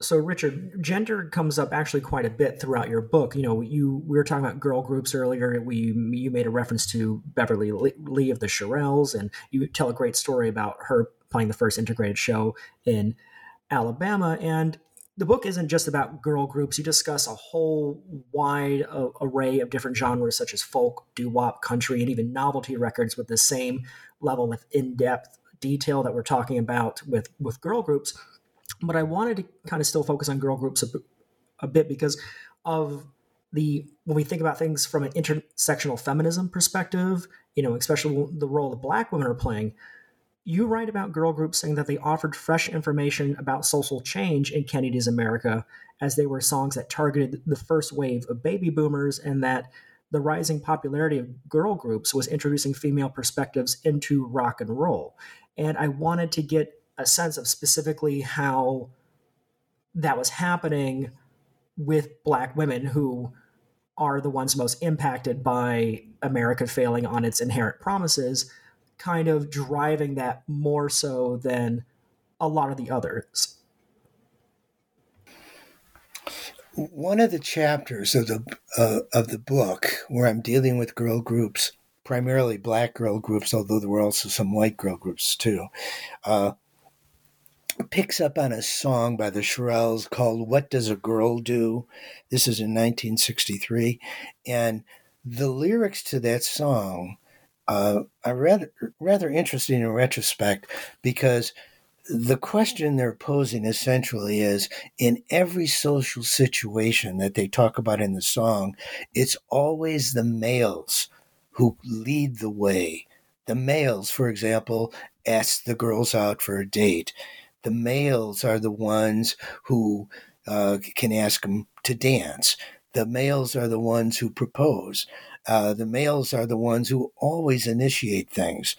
So, Richard, gender comes up actually quite a bit throughout your book. You know, you we were talking about girl groups earlier. We you made a reference to Beverly Lee of the Shirelles, and you tell a great story about her playing the first integrated show in Alabama. And the book isn't just about girl groups. You discuss a whole wide uh, array of different genres, such as folk, doo wop, country, and even novelty records, with the same level of in depth detail that we're talking about with with girl groups but I wanted to kind of still focus on girl groups a, bit because of the when we think about things from an intersectional feminism perspective, you know, especially the role that black women are playing, you write about girl groups saying that they offered fresh information about social change in Kennedy's America as they were songs that targeted the first wave of baby boomers and that the rising popularity of girl groups was introducing female perspectives into rock and roll. And I wanted to get a sense of specifically how that was happening with black women who are the ones most impacted by America failing on its inherent promises, kind of driving that more so than a lot of the others. One of the chapters of the uh, of the book where I'm dealing with girl groups, primarily black girl groups, although there were also some white girl groups too, uh, picks up on a song by the Shirelles called "What Does a Girl Do." This is in 1963, and the lyrics to that song uh, are rather rather interesting in retrospect because the question they're posing essentially is in every social situation that they talk about in the song, it's always the males who lead the way. The males, for example, ask the girls out for a date. The males are the ones who uh, can ask them to dance. The males are the ones who propose. Uh, the males are the ones who always initiate things.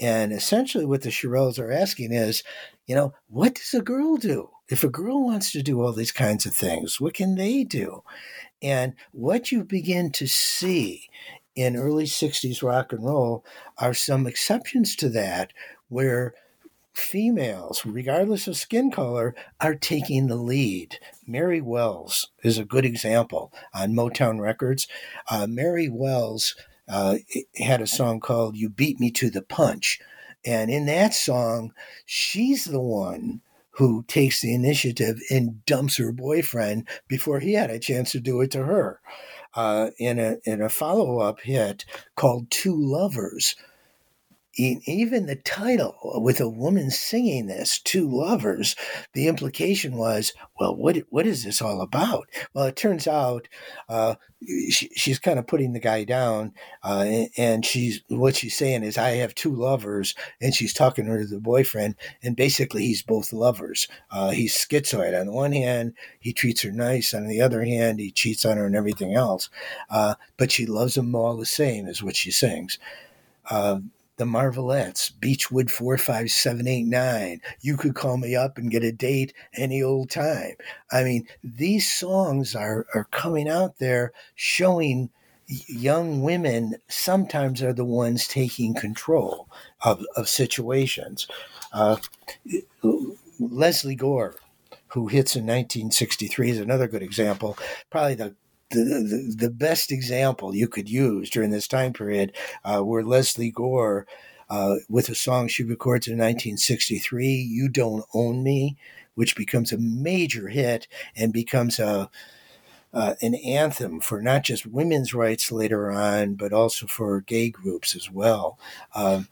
And essentially, what the Shirelles are asking is, you know, what does a girl do? If a girl wants to do all these kinds of things, what can they do? And what you begin to see in early 60s rock and roll are some exceptions to that where females, regardless of skin color, are taking the lead. Mary Wells is a good example on Motown Records. Uh, Mary Wells uh, had a song called You Beat Me to the Punch. And in that song, she's the one who takes the initiative and dumps her boyfriend before he had a chance to do it to her. Uh, in a in a follow up hit called Two Lovers, even the title with a woman singing this two lovers the implication was well what what is this all about? Well it turns out uh, she, she's kind of putting the guy down uh, and she's what she's saying is i have two lovers and she's talking to the boyfriend and basically he's both lovers. Uh, he's schizoid on the one hand he treats her nice on the other hand he cheats on her and everything else uh, but she loves him all the same is what she sings. Uh, the Marvelettes, Beechwood 45789. You could call me up and get a date any old time. I mean, these songs are, are coming out there showing young women sometimes are the ones taking control of, of situations. Uh, Lesley Gore, who hits in 1963, is another good example. Probably the the, the, best example you could use during this time period uh, were Lesley Gore uh, with a song she records in 1963, You Don't Own Me, which becomes a major hit and becomes a uh, an anthem for not just women's rights later on, but also for gay groups as well. Um,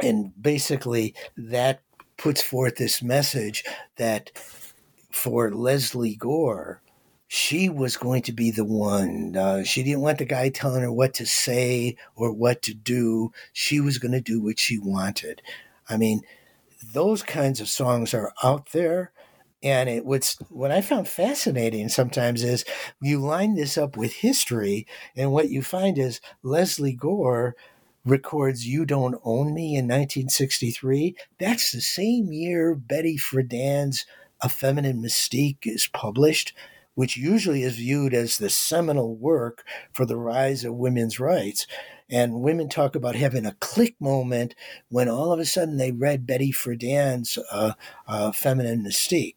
and basically, that puts forth this message that for Lesley Gore, she was going to be the one. Uh, she didn't want the guy telling her what to say or what to do. She was going to do what she wanted. I mean, those kinds of songs are out there. And it what's what I found fascinating sometimes is you line this up with history, and what you find is Lesley Gore records You Don't Own Me in 1963. That's the same year Betty Friedan's A Feminine Mystique is published which usually is viewed as the seminal work for the rise of women's rights. And women talk about having a click moment when all of a sudden they read Betty Friedan's uh, uh, Feminine Mystique.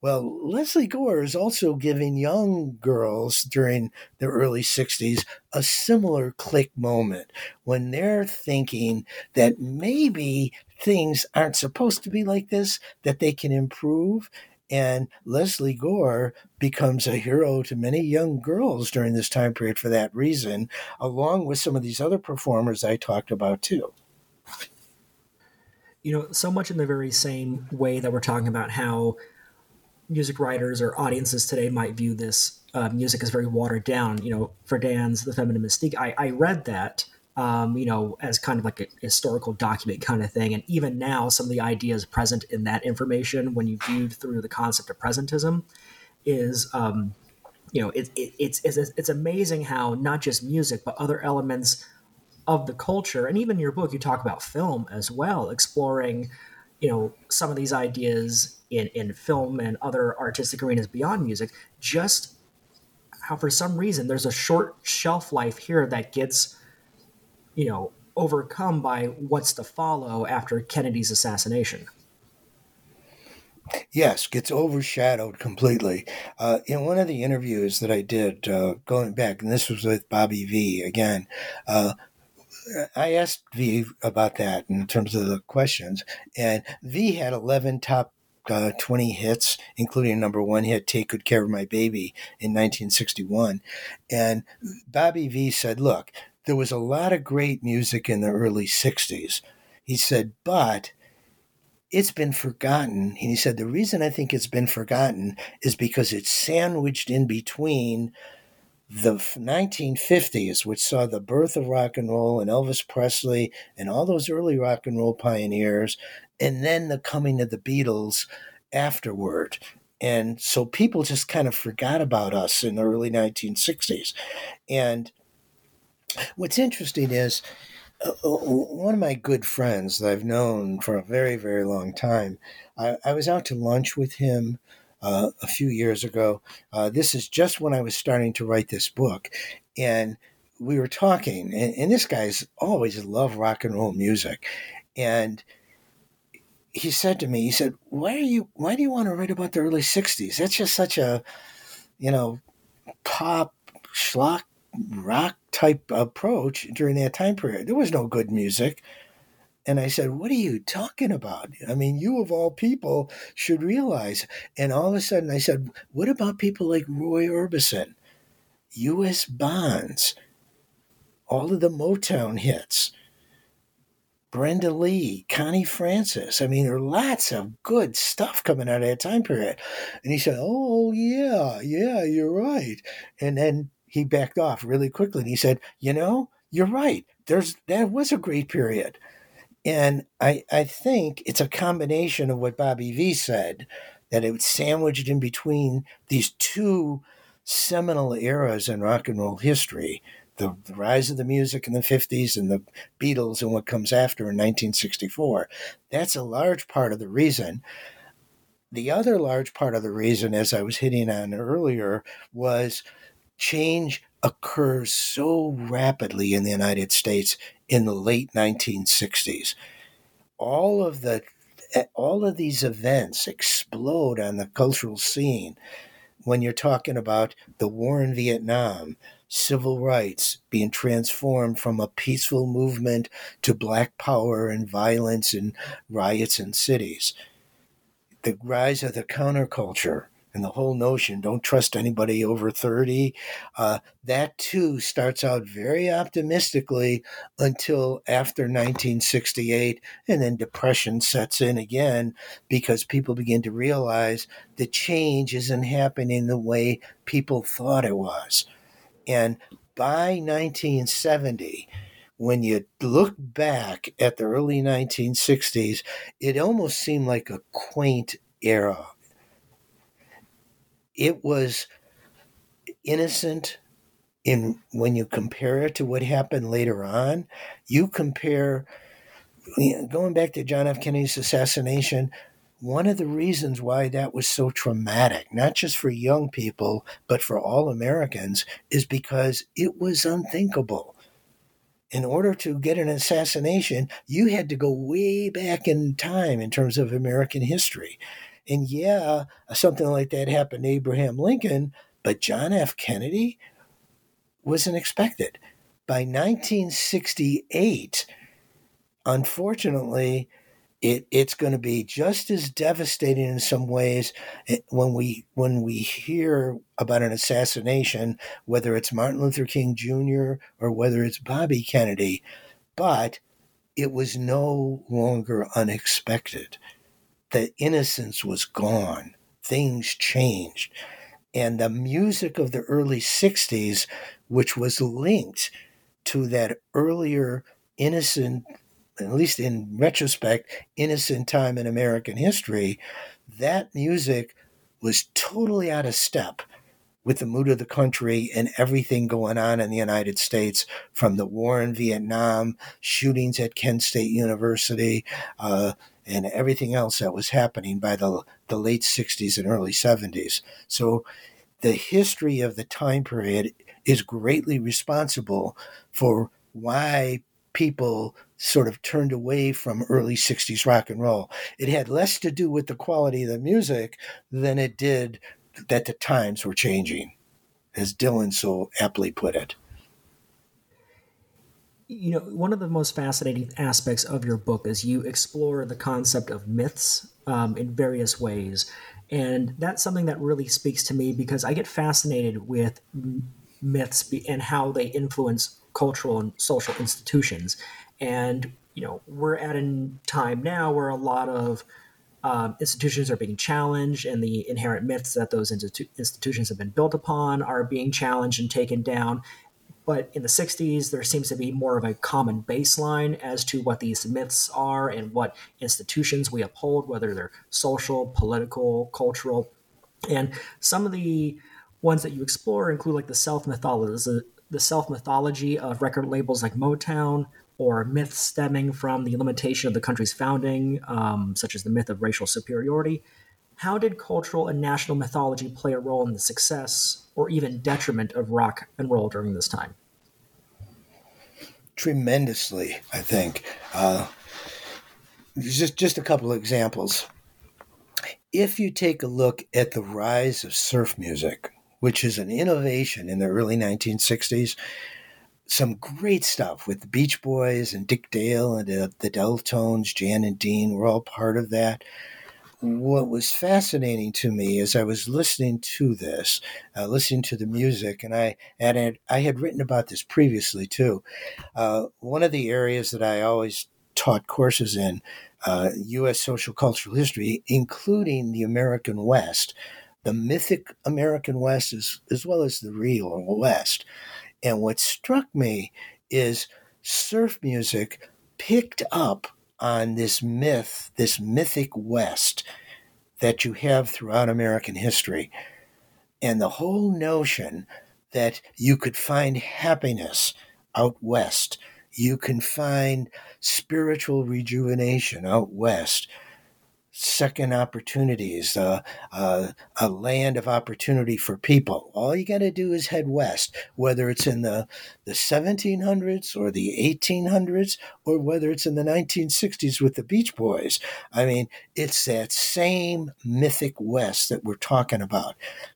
Well, Lesley Gore is also giving young girls during the early 60s a similar click moment when they're thinking that maybe things aren't supposed to be like this, that they can improve. And Lesley Gore becomes a hero to many young girls during this time period for that reason, along with some of these other performers I talked about too. You know, so much in the very same way that we're talking about how music writers or audiences today might view this uh, music as very watered down. You know, Friedan's The Feminine Mystique. I, I read that um, you know, as kind of like a historical document kind of thing. And even now, some of the ideas present in that information, when you viewed through the concept of presentism, is um, you know, it, it, it's, it's it's amazing how not just music but other elements of the culture, and even your book, you talk about film as well, exploring you know some of these ideas in in film and other artistic arenas beyond music. Just how for some reason there's a short shelf life here that gets, you know, overcome by what's to follow after Kennedy's assassination. Yes, gets overshadowed completely. Uh, in one of the interviews that I did uh, going back, and this was with Bobby Vee again, uh, I asked Vee about that in terms of the questions, and Vee had 11 top uh, 20 hits, including number one hit, Take Good Care of My Baby in 1961. And Bobby Vee said, Look, there was a lot of great music in the early 60s. He said, but it's been forgotten. And he said, the reason I think it's been forgotten is because it's sandwiched in between the 1950s, which saw the birth of rock and roll and Elvis Presley and all those early rock and roll pioneers, and then the coming of the Beatles afterward. And so people just kind of forgot about us in the early 1960s. And what's interesting is uh, uh, one of my good friends that I've known for a very, very long time, I, I was out to lunch with him uh, a few years ago. Uh, this is just when I was starting to write this book. And we were talking, and, and this guy's always loved rock and roll music. And he said to me, he said, "Why are you? Why do you want to write about the early '60s? That's just such a, you know, pop schlock rock type approach during that time period. There was no good music." And I said, What are you talking about? I mean, you of all people should realize. And all of a sudden I said, What about people like Roy Orbison, U.S. Bonds, all of the Motown hits? Brenda Lee, Connie Francis. I mean, there are lots of good stuff coming out of that time period. And he said, Oh, yeah, yeah, you're right. And then he backed off really quickly and he said, You know, you're right. There's that was a great period. And I, I think it's a combination of what Bobby Vee said, that it was sandwiched in between these two seminal eras in rock and roll history the, the, rise of the music in the 50s and the Beatles and what comes after in 1964. That's a large part of the reason. The other large part of the reason, as I was hitting on earlier, was change occurs so rapidly in the United States in the late 1960s. All of the all of these events explode on the cultural scene when you're talking about the war in Vietnam, civil rights being transformed from a peaceful movement to black power and violence and riots in cities. The rise of the counterculture and the whole notion don't trust anybody over 30 uh, that too starts out very optimistically until after 1968 and then depression sets in again because people begin to realize the change isn't happening the way people thought it was. And by 1970 when you look back at the early 1960s, it almost seemed like a quaint era it was innocent in when you compare it to what happened later on. You compare going back to john f. Kennedy's assassination one of the reasons why that was so traumatic not just for young people but for all americans is because it was unthinkable. In order to get an assassination you had to go way back in time in terms of american history and yeah, something like that happened to Abraham Lincoln, but John F. Kennedy wasn't expected. By 1968, unfortunately, it, it's going to be just as devastating in some ways eh, when we when we hear about an assassination, whether it's Martin Luther King Jr. or whether it's Bobby Kennedy, but it was no longer unexpected the innocence was gone. Things changed. And the music of the early 60s, which was linked to that earlier innocent, at least in retrospect, innocent time in American history, that music was totally out of step with the mood of the country and everything going on in the United States, from the war in Vietnam, shootings at Kent State University, uh, and everything else that was happening by the, the late 60s and early 70s. So the history of the time period is greatly responsible for why people sort of turned away from early 60s rock and roll. It had less to do with the quality of the music than it did that the times were changing, as Dylan so aptly put it. You know, one of the most fascinating aspects of your book is you explore the concept of myths um, in various ways. And that's something that really speaks to me because I get fascinated with myths and how they influence cultural and social institutions. And, you know, we're at a time now where a lot of um, institutions are being challenged and the inherent myths that those institu- institutions have been built upon are being challenged and taken down. But in the 60s, there seems to be more of a common baseline as to what these myths are and what institutions we uphold, whether they're social, political, cultural. And some of the ones that you explore include like the self mythology, the self mythology of record labels like Motown, or myths stemming from the limitation of the country's founding, um, such as the myth of racial superiority. How did cultural and national mythology play a role in the success or even detriment of rock and roll during this time? Tremendously, I think. Uh, just just a couple of examples. If you take a look at the rise of surf music, which is an innovation in the early 1960s, some great stuff with the Beach Boys and Dick Dale and uh, the Del-Tones, Jan and Dean were all part of that. What was fascinating to me as I was listening to this, uh, listening to the music, and I had I had written about this previously too. Uh, one of the areas that I always taught courses in, U.S. Uh, social cultural history, including the American West, the mythic American West, as, as well as the real West. And what struck me is surf music picked up on this myth, this mythic West that you have throughout American history. And the whole notion that you could find happiness out west, you can find spiritual rejuvenation out west, second opportunities, uh, uh, a land of opportunity for people. All you got to do is head west, whether it's in the, the 1700s or the 1800s, or whether it's in the 1960s with the Beach Boys. I mean, it's that same mythic West that we're talking about.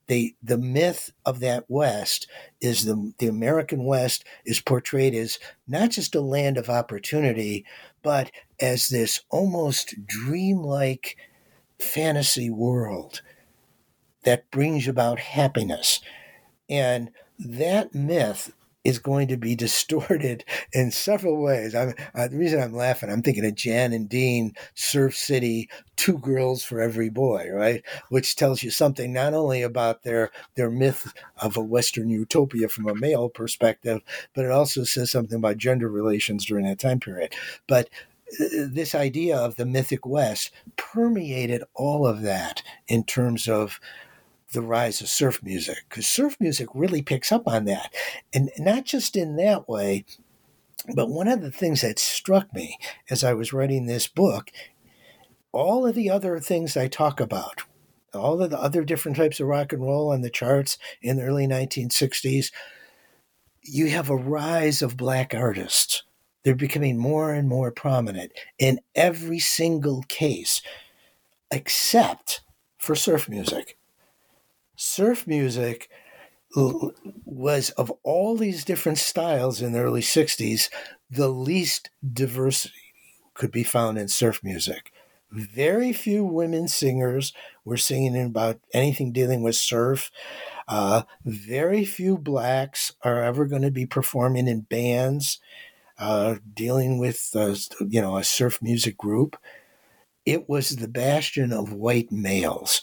The, the myth of that West is the, the American West is portrayed as not just a land of opportunity, but as this almost dreamlike fantasy world that brings about happiness. And that myth is going to be distorted in several ways. I'm, uh, the reason I'm laughing, I'm thinking of Jan and Dean, Surf City, two girls for every boy, right? Which tells you something not only about their their myth of a Western utopia from a male perspective, but it also says something about gender relations during that time period. But uh, this idea of the mythic West permeated all of that in terms of the rise of surf music because surf music really picks up on that. And not just in that way, but one of the things that struck me as I was writing this book, all of the other things I talk about, all of the other different types of rock and roll on the charts in the early 1960s, you have a rise of black artists. They're becoming more and more prominent in every single case, except for surf music surf music was of all these different styles in the early 60s the least diversity could be found in surf music. Very few women singers were singing about anything dealing with surf. Uh, very few blacks are ever going to be performing in bands uh, dealing with uh, you know a surf music group. It was the bastion of white males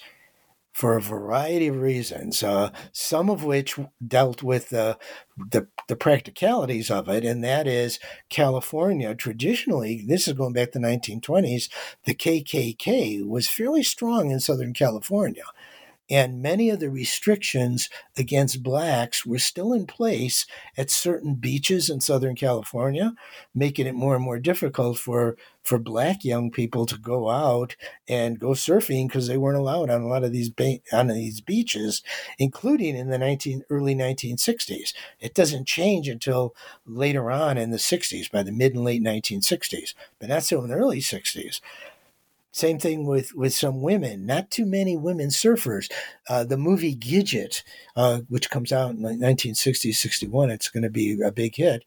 for a variety of reasons, uh, some of which dealt with uh, the, the practicalities of it, and that is California. Traditionally, this is going back to the 1920s, the KKK was fairly strong in Southern California. And many of the restrictions against blacks were still in place at certain beaches in Southern California, making it more and more difficult for, for black young people to go out and go surfing because they weren't allowed on a lot of these ba- on these beaches, including in the 19, early 1960s. It doesn't change until later on in the 60s, by the mid and late 1960s, but not so in the early 60s. Same thing with, with some women. Not too many women surfers. Uh, the movie Gidget, uh, which comes out in 1960, 61, it's going to be a big hit,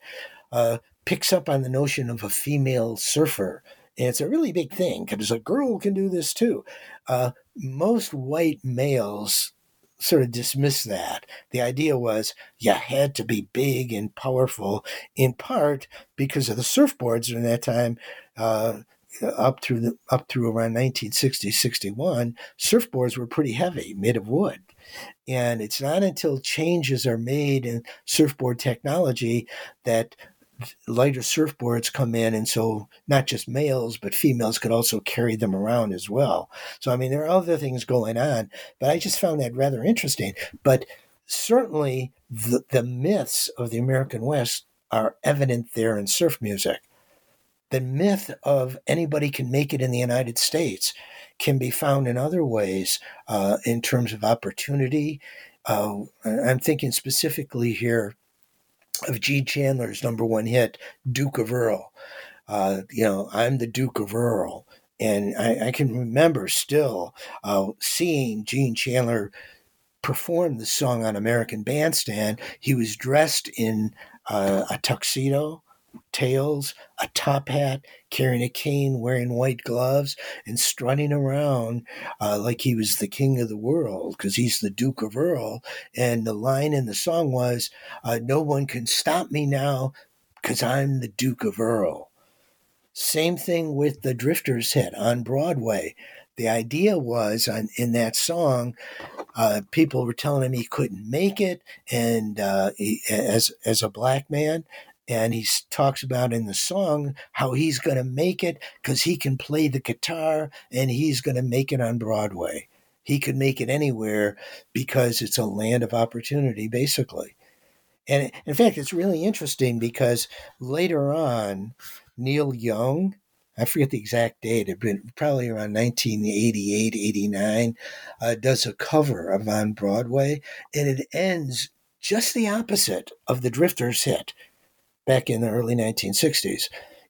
uh, picks up on the notion of a female surfer. And it's a really big thing because a girl can do this too. Uh, most white males sort of dismiss that. The idea was you had to be big and powerful, in part because of the surfboards during that time. Uh, up through the up through around 1960 61 surfboards were pretty heavy made of wood and it's not until changes are made in surfboard technology that lighter surfboards come in and so not just males but females could also carry them around as well. So i mean there are other things going on but i just found that rather interesting. But certainly the, the myths of the american west are evident there in surf music. The myth of anybody can make it in the United States can be found in other ways uh, in terms of opportunity. Uh, I'm thinking specifically here of Gene Chandler's number one hit, Duke of Earl. Uh, you know, I'm the Duke of Earl. And I, I can remember still uh, seeing Gene Chandler perform the song on American Bandstand. He was dressed in uh, a tuxedo tails, a top hat, carrying a cane, wearing white gloves, and strutting around uh, like he was the king of the world because he's the Duke of Earl. And the line in the song was, uh, No one can stop me now because I'm the Duke of Earl. Same thing with the Drifters hit on Broadway. The idea was on, in that song, uh, people were telling him he couldn't make it, and uh, he, as as a black man, and he talks about in the song how he's going to make it because he can play the guitar and he's going to make it on Broadway. He could make it anywhere because it's a land of opportunity, basically. And in fact, it's really interesting because later on, Neil Young, I forget the exact date, it been probably around 1988, 89, uh, does a cover of On Broadway, and it ends just the opposite of the Drifters hit back in the early 1960s.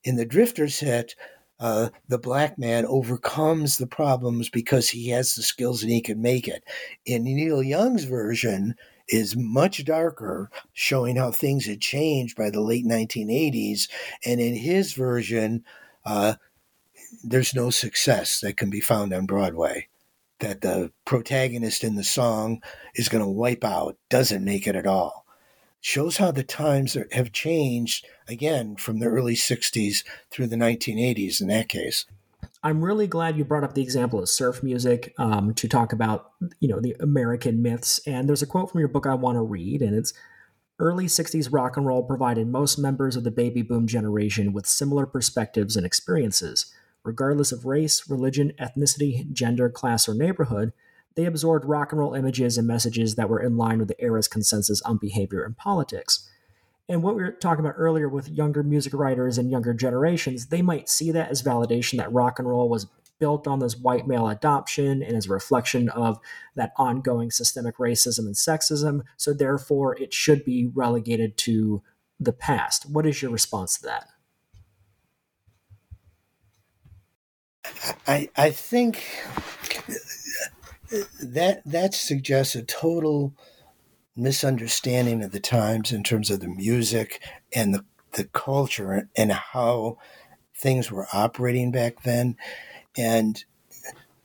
In the Drifters hit, uh, the black man overcomes the problems because he has the skills and he can make it. In Neil Young's version, is much darker, showing how things had changed by the late 1980s. And in his version, uh, there's no success that can be found on Broadway. That the protagonist in the song is going to wipe out, doesn't make it at all shows how the times are, have changed again from the early 60s through the 1980s in that case. I'm really glad you brought up the example of surf music um, to talk about, you know, the American myths. And there's a quote from your book I want to read, and it's early 60s rock and roll provided most members of the baby boom generation with similar perspectives and experiences. Regardless of race, religion, ethnicity, gender, class, or neighborhood, they absorbed rock and roll images and messages that were in line with the era's consensus on behavior and politics. And what we were talking about earlier with younger music writers and younger generations, they might see that as validation that rock and roll was built on this white male adoption and as a reflection of that ongoing systemic racism and sexism. So therefore, it should be relegated to the past. What is your response to that? I I think that that suggests a total misunderstanding of the times in terms of the music and the the culture and how things were operating back then. And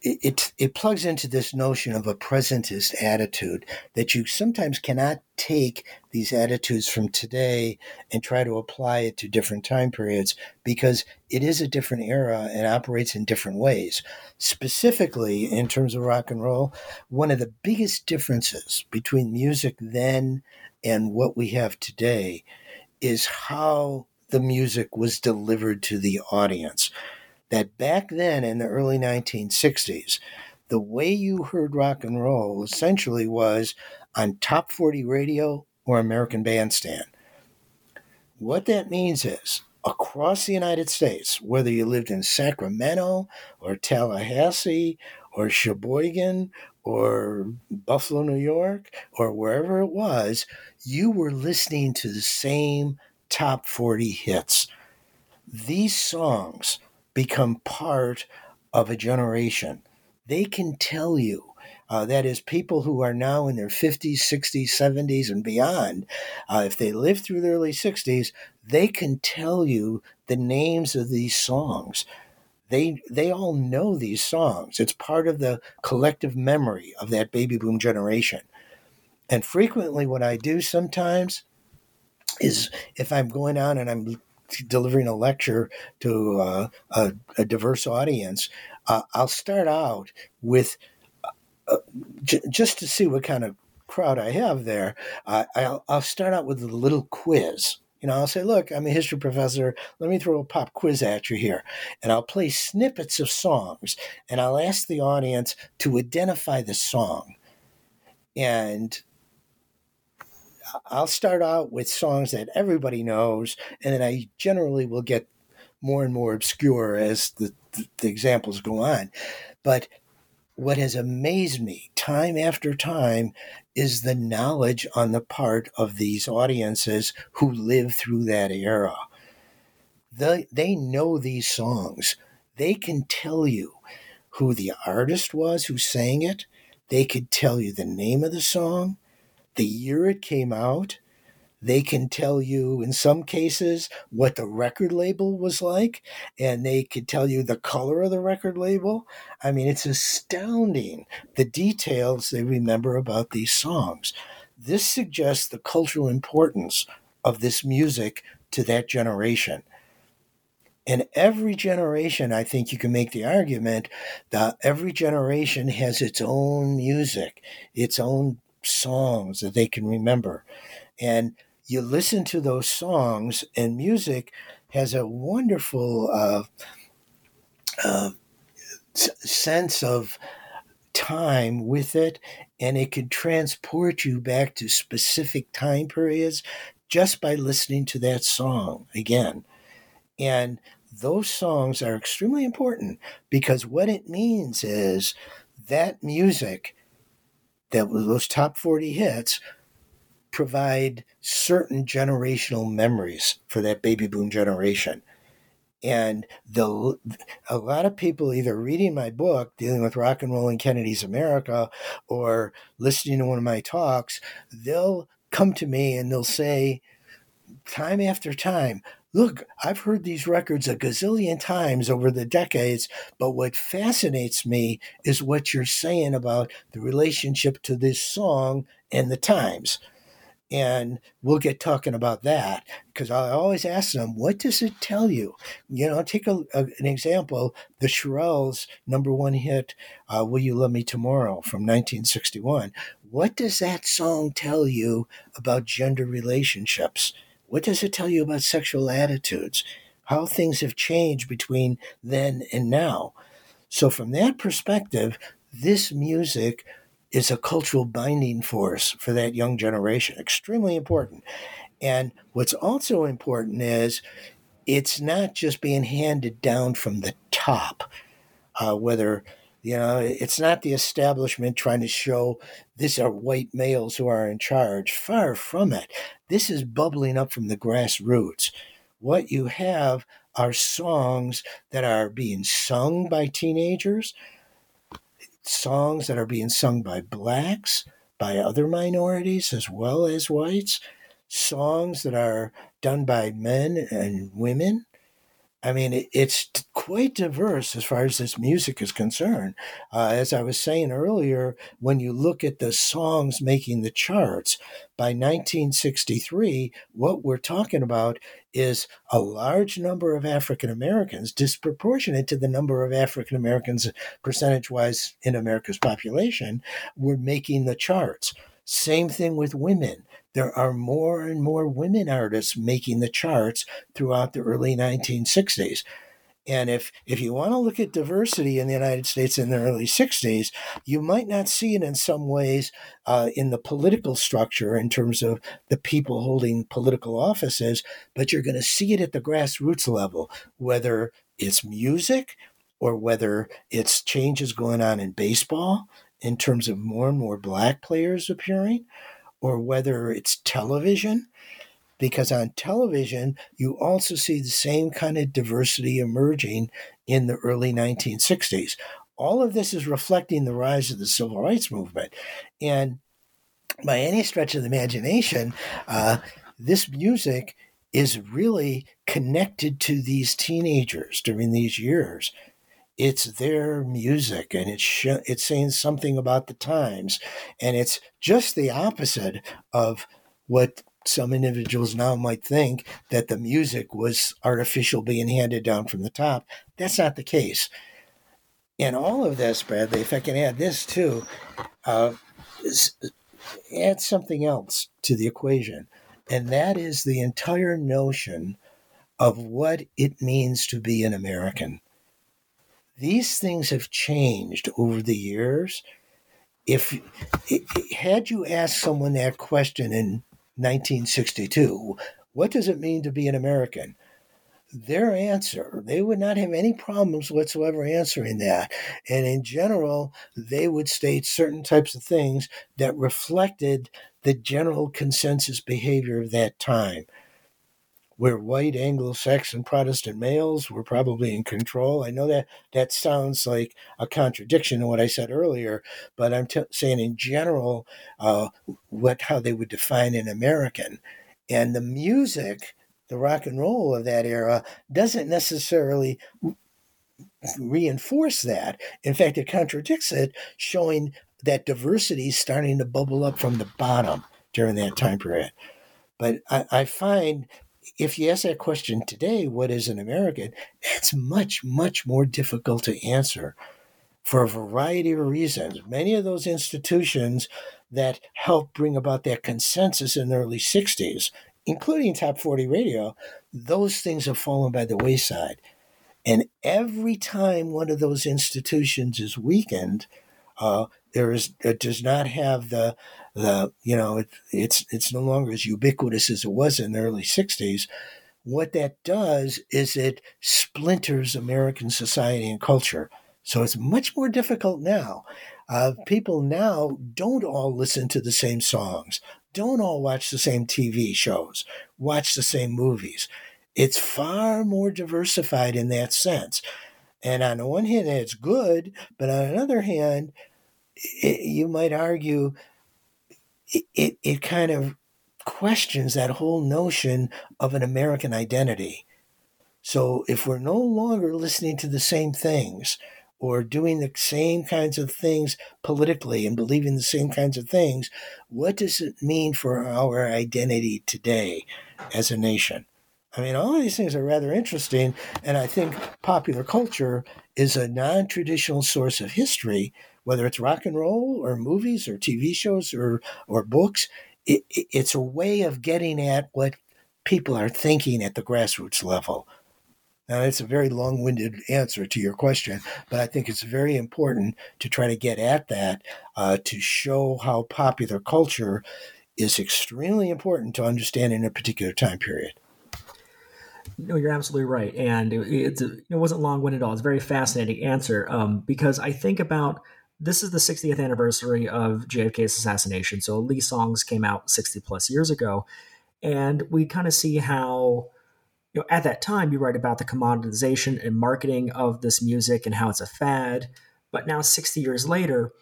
it, it, plugs into this notion of a presentist attitude that you sometimes cannot take these attitudes from today and try to apply it to different time periods because it is a different era and operates in different ways. Specifically, in terms of rock and roll, one of the biggest differences between music then and what we have today is how the music was delivered to the audience that back then in the early 1960s, the way you heard rock and roll essentially was on top 40 radio or American Bandstand. What that means is across the United States, whether you lived in Sacramento or Tallahassee or Sheboygan or Buffalo, New York, or wherever it was, you were listening to the same top 40 hits. These songs become part of a generation. They can tell you, uh, that is, people who are now in their 50s, 60s, 70s, and beyond, uh, if they lived through the early 60s, they can tell you the names of these songs. They, they all know these songs. It's part of the collective memory of that baby boom generation. And frequently, what I do sometimes is if I'm going on and I'm delivering a lecture to uh, a, a, diverse audience, uh, I'll start out with uh, j- just to see what kind of crowd I have there. I'll, I'll start out with a little quiz. You know, I'll say, look, I'm a history professor. Let me throw a pop quiz at you here. And I'll play snippets of songs and I'll ask the audience to identify the song. And I'll start out with songs that everybody knows, and then I generally will get more and more obscure as the, the, the examples go on. But what has amazed me time after time is the knowledge on the part of these audiences who live through that era. They, they know these songs. They can tell you who the artist was who sang it. They could tell you the name of the song the year it came out. They can tell you, in some cases, what the record label was like, and they could tell you the color of the record label. I mean, it's astounding the details they remember about these songs. This suggests the cultural importance of this music to that generation. And every generation, I think you can make the argument that every generation has its own music, its own songs that they can remember. And you listen to those songs, and music has a wonderful uh, uh, sense of time with it, and it can transport you back to specific time periods just by listening to that song again. And those songs are extremely important because what it means is that music that those top 40 hits provide certain generational memories for that baby boom generation. And the a lot of people either reading my book, dealing with rock and roll in Kennedy's America, or listening to one of my talks, they'll come to me and they'll say, time after time, look, I've heard these records a gazillion times over the decades, but what fascinates me is what you're saying about the relationship to this song and the times. And we'll get talking about that because I always ask them, what does it tell you? You know, take a, a, an example the Shirelles' number one hit, uh, Will You Love Me Tomorrow from 1961. What does that song tell you about gender relationships? What does it tell you about sexual attitudes? How things have changed between then and now? So, from that perspective, this music is a cultural binding force for that young generation, extremely important. And what's also important is it's not just being handed down from the top, uh, whether you know, it's not the establishment trying to show these are white males who are in charge. Far from it. This is bubbling up from the grassroots. What you have are songs that are being sung by teenagers, songs that are being sung by blacks, by other minorities as well as whites, songs that are done by men and women I mean, it, it's quite diverse as far as this music is concerned. Uh, as I was saying earlier, when you look at the songs making the charts, by 1963, what we're talking about is a large number of African Americans, disproportionate to the number of African Americans percentage wise in America's population, were making the charts. Same thing with women there are more and more women artists making the charts throughout the early 1960s. And if if you want to look at diversity in the United States in the early '60s, you might not see it in some ways uh, in the political structure in terms of the people holding political offices, but you're going to see it at the grassroots level, whether it's music or whether it's changes going on in baseball in terms of more and more black players appearing, or whether it's television because on television, you also see the same kind of diversity emerging in the early 1960s. All of this is reflecting the rise of the civil rights movement. And by any stretch of the imagination, uh, this music is really connected to these teenagers during these years. It's their music and it's, sh- it's saying something about the times. And it's just the opposite of what some individuals now might think that the music was artificial being handed down from the top. That's not the case. And all of this, Bradley, if I can add this too, uh, add something else to the equation, and that is the entire notion of what it means to be an American. These things have changed over the years. If had you asked someone that question in 1962. What does it mean to be an American? Their answer, they would not have any problems whatsoever answering that. And in general, they would state certain types of things that reflected the general consensus behavior of that time where white Anglo-Saxon Protestant males were probably in control. I know that that sounds like a contradiction to what I said earlier, but I'm t- saying in general uh, what how they would define an American, and the music, the rock and roll of that era, doesn't necessarily reinforce that. In fact, it contradicts it, showing that diversity is starting to bubble up from the bottom during that time period. But I, I find if you ask that question today, what is an American? It's much, much more difficult to answer for a variety of reasons. Many of those institutions that helped bring about that consensus in the early 60s, including Top 40 Radio, those things have fallen by the wayside. And every time one of those institutions is weakened, uh, there is it does not have the the you know it, it's it's no longer as ubiquitous as it was in the early 60s what that does is it splinters american society and culture. So it's much more difficult now. Uh, people now don't all listen to the same songs don't all watch the same tv shows watch the same movies. It's far more diversified in that sense. And on the one hand it's good but on another hand it, you might argue it, it, it kind of questions that whole notion of an American identity. So if we're no longer listening to the same things or doing the same kinds of things politically and believing the same kinds of things, what does it mean for our identity today as a nation? I mean, all of these things are rather interesting, and I think popular culture is a non traditional source of history whether it's rock and roll or movies or TV shows or or books. It, it, it's a way of getting at what people are thinking at the grassroots level. Now, it's a very long winded answer to your question, but I think it's very important to try to get at that uh, to show how popular culture is extremely important to understanding a particular time period. No, you're absolutely right, and it, it wasn't long winded at all. It's a very fascinating answer um, because I think about this is the 60th anniversary of JFK's assassination. So Lee songs came out 60 plus years ago. And we kind of see how, you know, at that time you write about the commoditization and marketing of this music and how it's a fad. But now, 60 years later,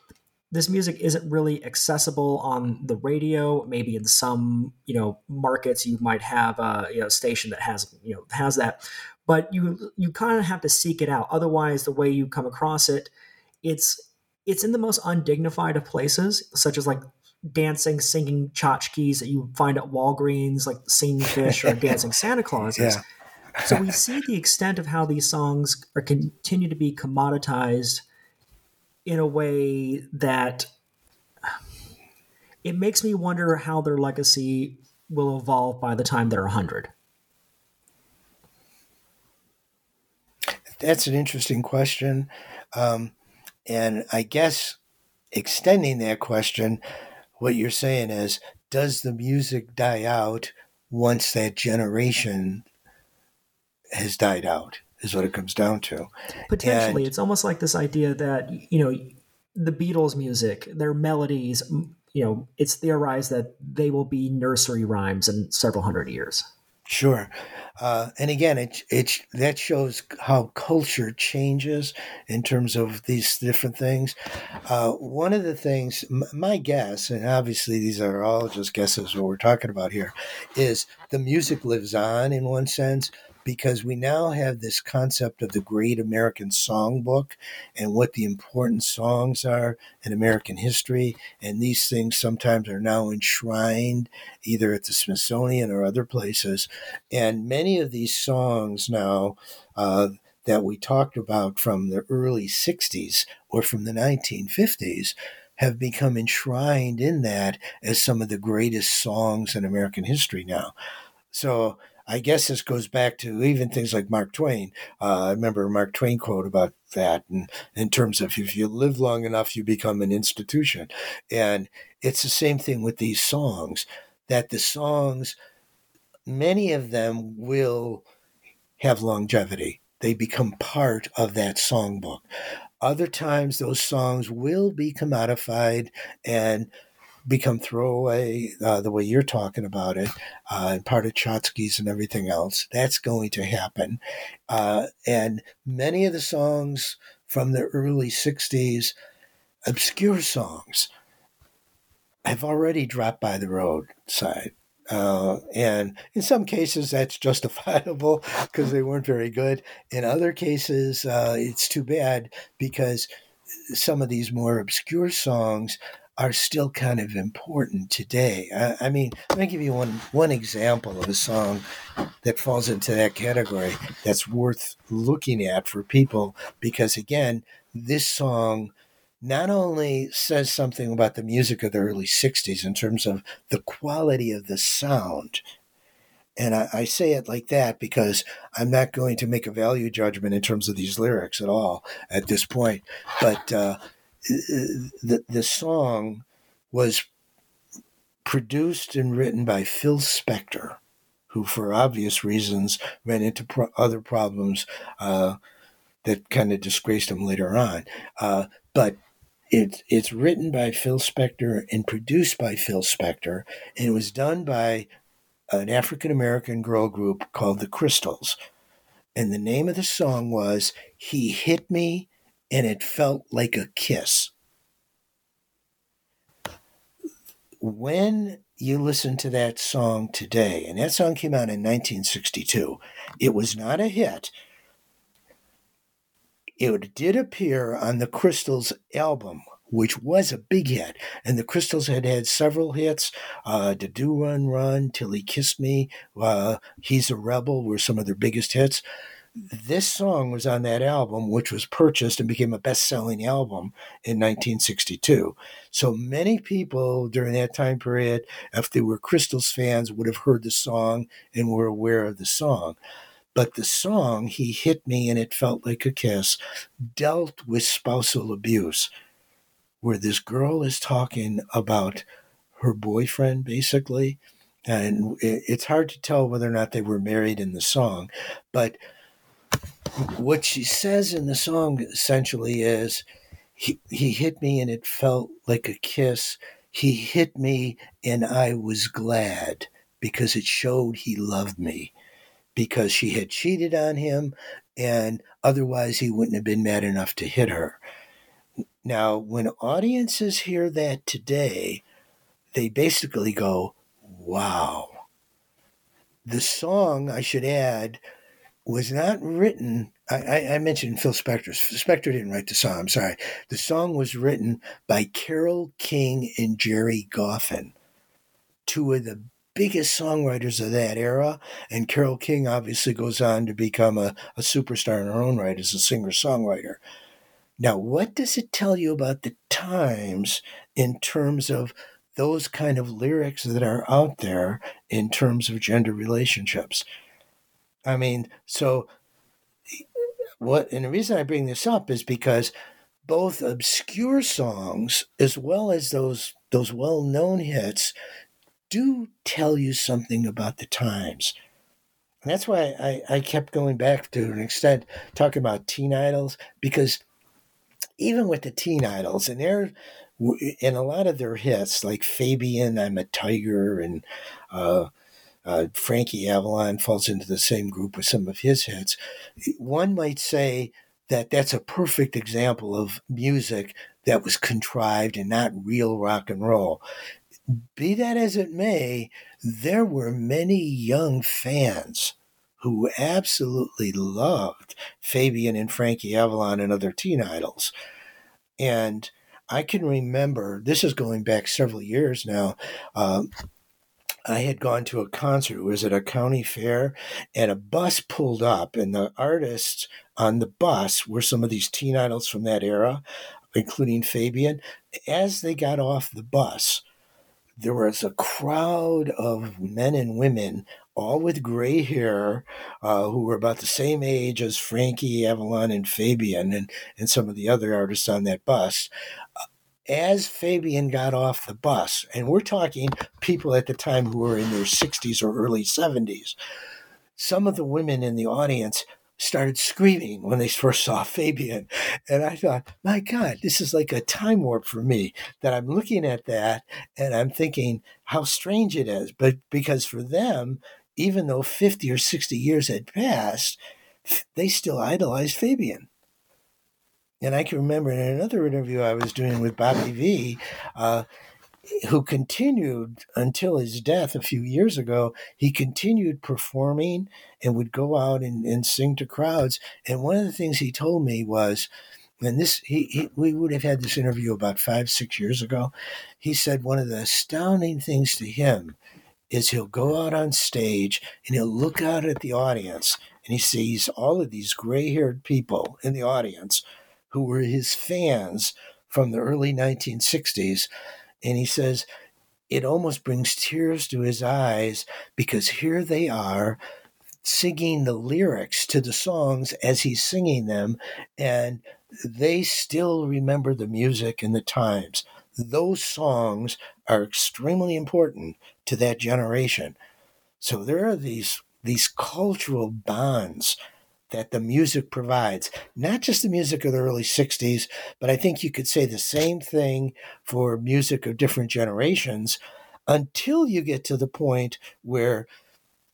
this music isn't really accessible on the radio. Maybe in some, you know, markets you might have a you know, station that has, you know, has that. But you you kind of have to seek it out. Otherwise, the way you come across it, it's it's in the most undignified of places, such as like dancing, singing tchotchkes that you find at Walgreens, like singing fish or dancing Santa Clauses. Yeah. so we see the extent of how these songs are continue to be commoditized in a way that it makes me wonder how their legacy will evolve by the time they're 100 that's an interesting question. Um, and I guess extending that question, what you're saying is, does the music die out once that generation has died out? Is what it comes down to. Potentially, And- it's almost like this idea that you know the Beatles' music, their melodies. You know, it's theorized that they will be nursery rhymes in several hundred years. Sure, uh, and again, it it that shows how culture changes in terms of these different things. Uh, one of the things, m- my guess, and obviously these are all just guesses what we're talking about here, is the music lives on in one sense because we now have this concept of the Great American Songbook and what the important songs are in American history, and these things sometimes are now enshrined either at the Smithsonian or other places. And many of these songs now uh, that we talked about from the early 60s or from the 1950s have become enshrined in that as some of the greatest songs in American history now. So I guess this goes back to even things like Mark Twain. Uh, I remember Mark Twain quote about that, and in terms of if you live long enough, you become an institution. And it's the same thing with these songs, that the songs, many of them will have longevity. They become part of that songbook. Other times, those songs will be commodified and become throwaway uh, the way you're talking about it, uh, and part of tchotchkes and everything else. That's going to happen. Uh, and many of the songs from the early 60s, obscure songs, have already dropped by the roadside. Uh, and in some cases, that's justifiable because they weren't very good. In other cases, uh, it's too bad because some of these more obscure songs are still kind of important today. I, I mean, let me give you one one example of a song that falls into that category that's worth looking at for people because again, this song not only says something about the music of the early 60s in terms of the quality of the sound. And I, I say it like that because I'm not going to make a value judgment in terms of these lyrics at all at this point. But uh, the, the song was produced and written by Phil Spector, who, for obvious reasons, ran into pro- other problems uh, that kind of disgraced him later on. Uh, but it, it's written by Phil Spector and produced by Phil Spector, and it was done by an African American girl group called the Crystals. And the name of the song was He Hit Me and It Felt Like a Kiss. When you listen to that song today, and that song came out in 1962, it was not a hit. It did appear on the Crystals album, which was a big hit. And the Crystals had had several hits. Uh, the Do Run Run, Till He Kissed Me, uh, He's a Rebel were some of their biggest hits. This song was on that album, which was purchased and became a best selling album in 1962. So many people during that time period, if they were Crystals fans, would have heard the song and were aware of the song. But the song, He Hit Me and It Felt Like a Kiss, dealt with spousal abuse, where this girl is talking about her boyfriend, basically. And it's hard to tell whether or not they were married in the song. But what she says in the song essentially is he, he hit me and it felt like a kiss. He hit me and I was glad because it showed he loved me because she had cheated on him and otherwise he wouldn't have been mad enough to hit her. Now, when audiences hear that today, they basically go, wow. The song, I should add, was not written. I, I, mentioned Phil Spector. Spector didn't write the song. I'm sorry. The song was written by Carole King and Gerry Goffin, two of the biggest songwriters of that era. And Carole King obviously goes on to become a, a superstar in her own right as a singer songwriter. Now, what does it tell you about the times in terms of those kind of lyrics that are out there in terms of gender relationships? I mean, so what and the reason I bring this up is because both obscure songs as well as those those well-known hits do tell you something about the times. And that's why I, I kept going back to an extent talking about teen idols because even with the teen idols and they're in a lot of their hits like Fabian, I'm a Tiger, and uh, uh, Frankie Avalon falls into the same group with some of his hits. One might say that that's a perfect example of music that was contrived and not real rock and roll. Be that as it may, there were many young fans who absolutely loved Fabian and Frankie Avalon and other teen idols. And I can remember, this is going back several years now. Um, I had gone to a concert. It was at a county fair, and a bus pulled up, and the artists on the bus were some of these teen idols from that era, including Fabian. As they got off the bus, there was a crowd of men and women, all with gray hair, uh, who were about the same age as Frankie Avalon and Fabian and, and some of the other artists on that bus. As Fabian got off the bus, and we're talking people at the time who were in their 60s or early 70s, some of the women in the audience started screaming when they first saw Fabian. And I thought, my God, this is like a time warp for me that I'm looking at that and I'm thinking how strange it is. But because for them, even though 50 or 60 years had passed, they still idolized Fabian. And I can remember in another interview I was doing with Bobby Vee, uh, who continued until his death a few years ago. He continued performing and would go out and, and sing to crowds. And one of the things he told me was, and this he, he, we would have had this interview about five six years ago he said one of the astounding things to him is he'll go out on stage and he'll look out at the audience and he sees all of these gray-haired people in the audience who were his fans from the early 1960s and he says it almost brings tears to his eyes because here they are singing the lyrics to the songs as he's singing them, and they still remember the music and the times. Those songs are extremely important to that generation. So there are these these cultural bonds that the music provides, not just the music of the early 60s, but I think you could say the same thing for music of different generations until you get to the point where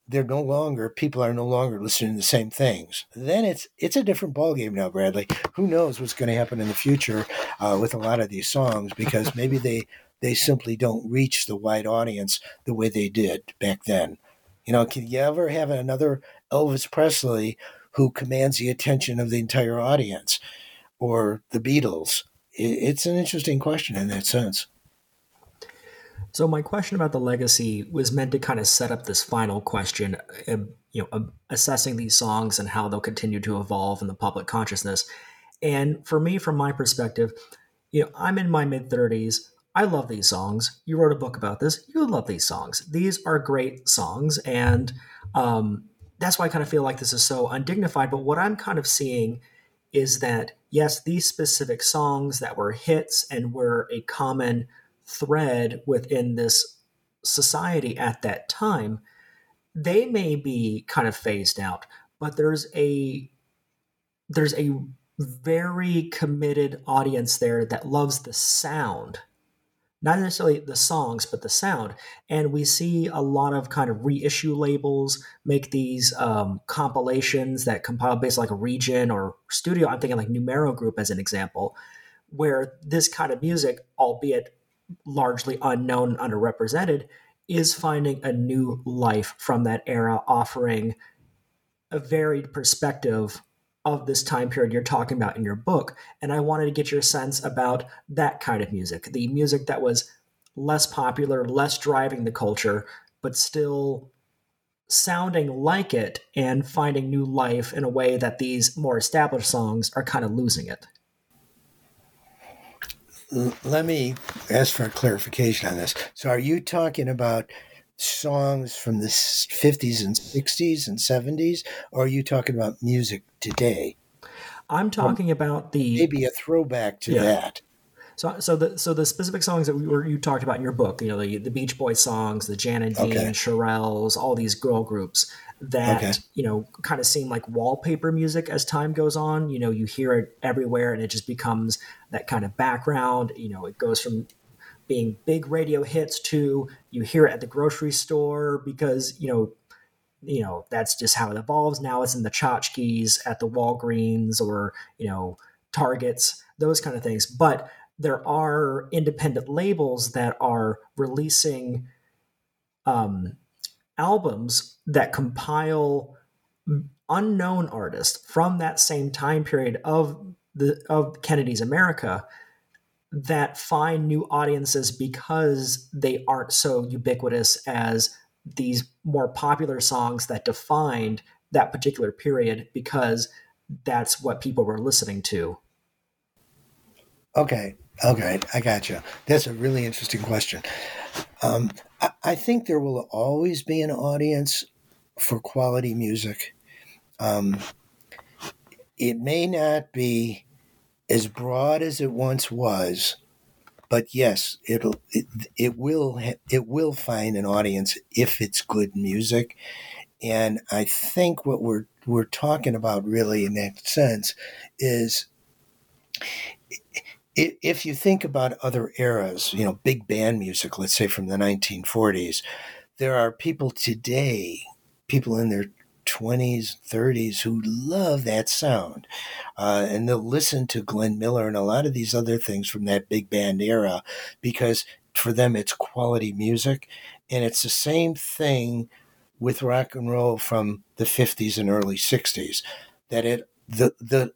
they're no longer people are no longer listening to the same things. Then it's it's a different ballgame now, Bradley. Who knows what's going to happen in the future uh, with a lot of these songs because maybe they they simply don't reach the wide audience the way they did back then. You know, can you ever have another Elvis Presley who commands the attention of the entire audience, or the Beatles? It's an interesting question in that sense. So my question about the legacy was meant to kind of set up this final question, uh, you know, assessing these songs and how they'll continue to evolve in the public consciousness. And for me, from my perspective, you know, I'm in my mid 30s. I love these songs. You wrote a book about this. You love these songs. These are great songs, and um, that's why I kind of feel like this is so undignified. But what I'm kind of seeing is that yes, these specific songs that were hits and were a common thread within this society at that time, they may be kind of phased out, but there's a there's a very committed audience there that loves the sound not necessarily the songs but the sound. And we see a lot of kind of reissue labels make these um, compilations that compile based like a region or studio. I'm thinking like numero group as an example where this kind of music albeit largely unknown, underrepresented, is finding a new life from that era, offering a varied perspective of this time period you're talking about in your book. And I wanted to get your sense about that kind of music, the music that was less popular, less driving the culture, but still sounding like it and finding new life in a way that these more established songs are kind of losing it let me ask for a clarification on this. So, are you talking about songs from the 50s and 60s and 70s, or are you talking about music today? I'm talking about the maybe a throwback to Yeah. that. So, so the so the specific songs that we were you talked about in your book, you know, the the Beach Boys songs, the Jan and Dean, Okay. Shirelles, all these girl groups that Okay. you know kind of seem like wallpaper music as time goes on. You know, you hear it everywhere, and it just becomes that kind of background. You know, it goes from being big radio hits to you hear it at the grocery store because you know you know that's just how it evolves. Now it's in the tchotchkes at the walgreens or you know targets those kind of things. But there are independent labels that are releasing um, albums that compile unknown artists from that same time period of the of Kennedy's America that find new audiences because they aren't so ubiquitous as these more popular songs that defined that particular period because that's what people were listening to. Okay, okay, I got you. That's a really interesting question. Um, I, I think there will always be an audience for quality music. Um, it may not be as broad as it once was, but yes, it'll it, it will it will find an audience if it's good music. And I think what we're we're talking about really in that sense is if you think about other eras, you know, big band music, let's say from the 1940s, there are people today, people in their 20s, 30s, who love that sound. Uh, and they'll listen to Glenn Miller and a lot of these other things from that big band era because for them it's quality music. And it's the same thing with rock and roll from the 50s and early 60s that it the the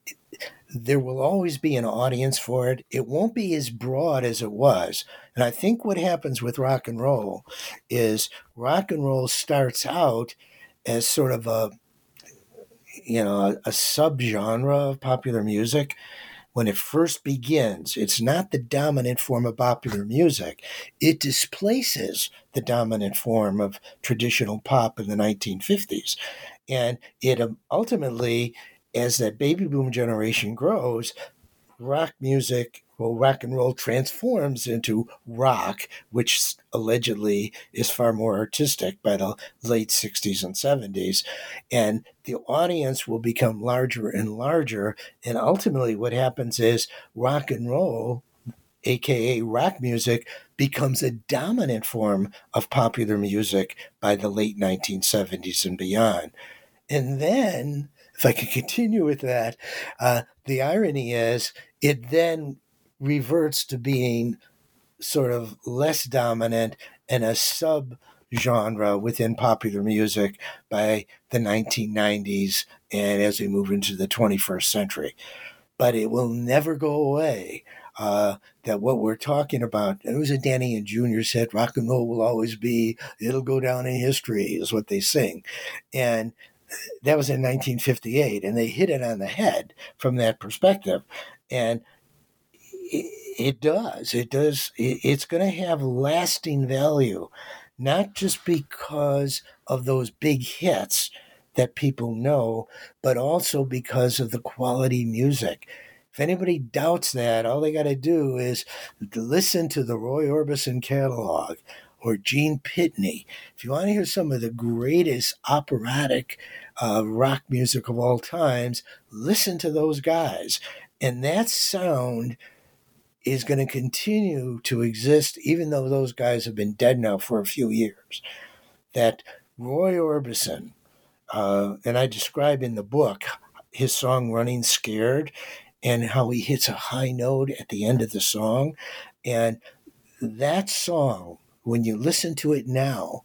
there will always be an audience for it. It won't be as broad as it was. And I think what happens with rock and roll is rock and roll starts out as sort of a you know a, a subgenre of popular music. When it first begins it's not the dominant form of popular music. It displaces the dominant form of traditional pop in the 1950s and it um, ultimately as that baby boom generation grows, rock music, well, rock and roll transforms into rock, which allegedly is far more artistic by the late 60s and 70s. And the audience will become larger and larger. And ultimately, what happens is rock and roll, aka rock music, becomes a dominant form of popular music by the late 1970s and beyond. And then, if I could continue with that, uh, the irony is it then reverts to being sort of less dominant and a sub genre within popular music by the 1990s and as we move into the 21st century. But it will never go away. Uh, that what we're talking about, and it was a Danny and Jr. said, rock and roll will always be, it'll go down in history, is what they sing. And that was in 1958, and they hit it on the head from that perspective. And it, it does. It does. It, it's going to have lasting value, not just because of those big hits that people know, but also because of the quality music. If anybody doubts that, all they got to do is listen to the Roy Orbison catalog or Gene Pitney. If you want to hear some of the greatest operatic uh, rock music of all times, listen to those guys. And that sound is going to continue to exist, even though those guys have been dead now for a few years. That Roy Orbison, uh, and I describe in the book his song Running Scared and how he hits a high note at the end of the song. And that song, when you listen to it now,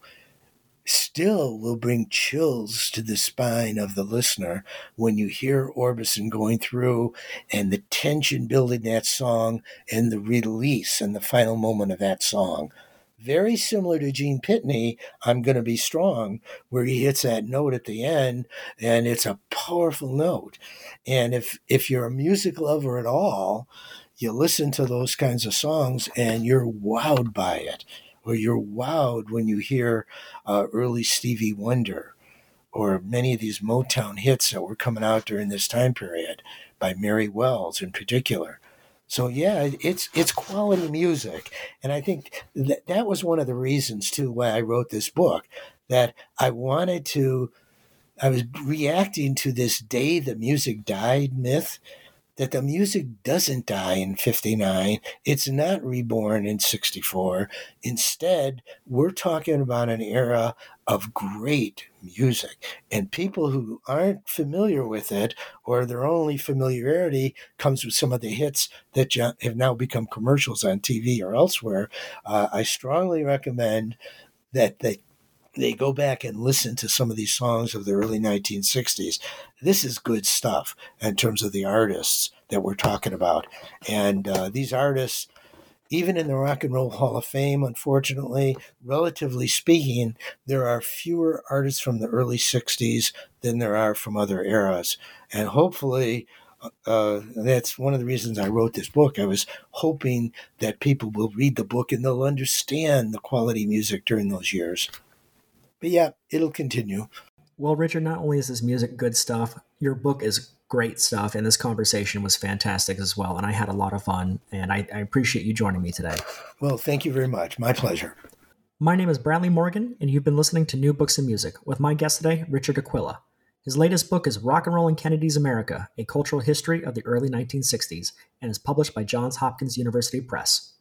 still will bring chills to the spine of the listener when you hear Orbison going through and the tension building that song and the release and the final moment of that song. Very similar to Gene Pitney, I'm Gonna Be Strong, where he hits that note at the end and it's a powerful note. And if if you're a music lover at all, you listen to those kinds of songs and you're wowed by it or you're wowed when you hear uh, early Stevie Wonder, or many of these Motown hits that were coming out during this time period by Mary Wells in particular. So yeah, it's it's quality music, and I think that that was one of the reasons too why I wrote this book. That I wanted to, I was reacting to this day the music died myth, that the music doesn't die in 59. It's not reborn in 64. Instead, we're talking about an era of great music. And people who aren't familiar with it, or their only familiarity comes with some of the hits that have now become commercials on TV or elsewhere, uh, I strongly recommend that they they go back and listen to some of these songs of the early 1960s. This is good stuff in terms of the artists that we're talking about. And uh, these artists, even in the Rock and Roll Hall of Fame, unfortunately, relatively speaking, there are fewer artists from the early 60s than there are from other eras. And hopefully, uh, that's one of the reasons I wrote this book. I was hoping that people will read the book and they'll understand the quality music during those years. But yeah, it'll continue. Well, Richard, not only is this music good stuff, your book is great stuff, and this conversation was fantastic as well. And I had a lot of fun, and I, I appreciate you joining me today. Well, thank you very much. My pleasure. My name is Bradley Morgan, and you've been listening to New Books in Music with my guest today, Richard Aquila. His latest book is Rock and Roll in Kennedy's America, a cultural history of the early 1960s, and is published by Johns Hopkins University Press.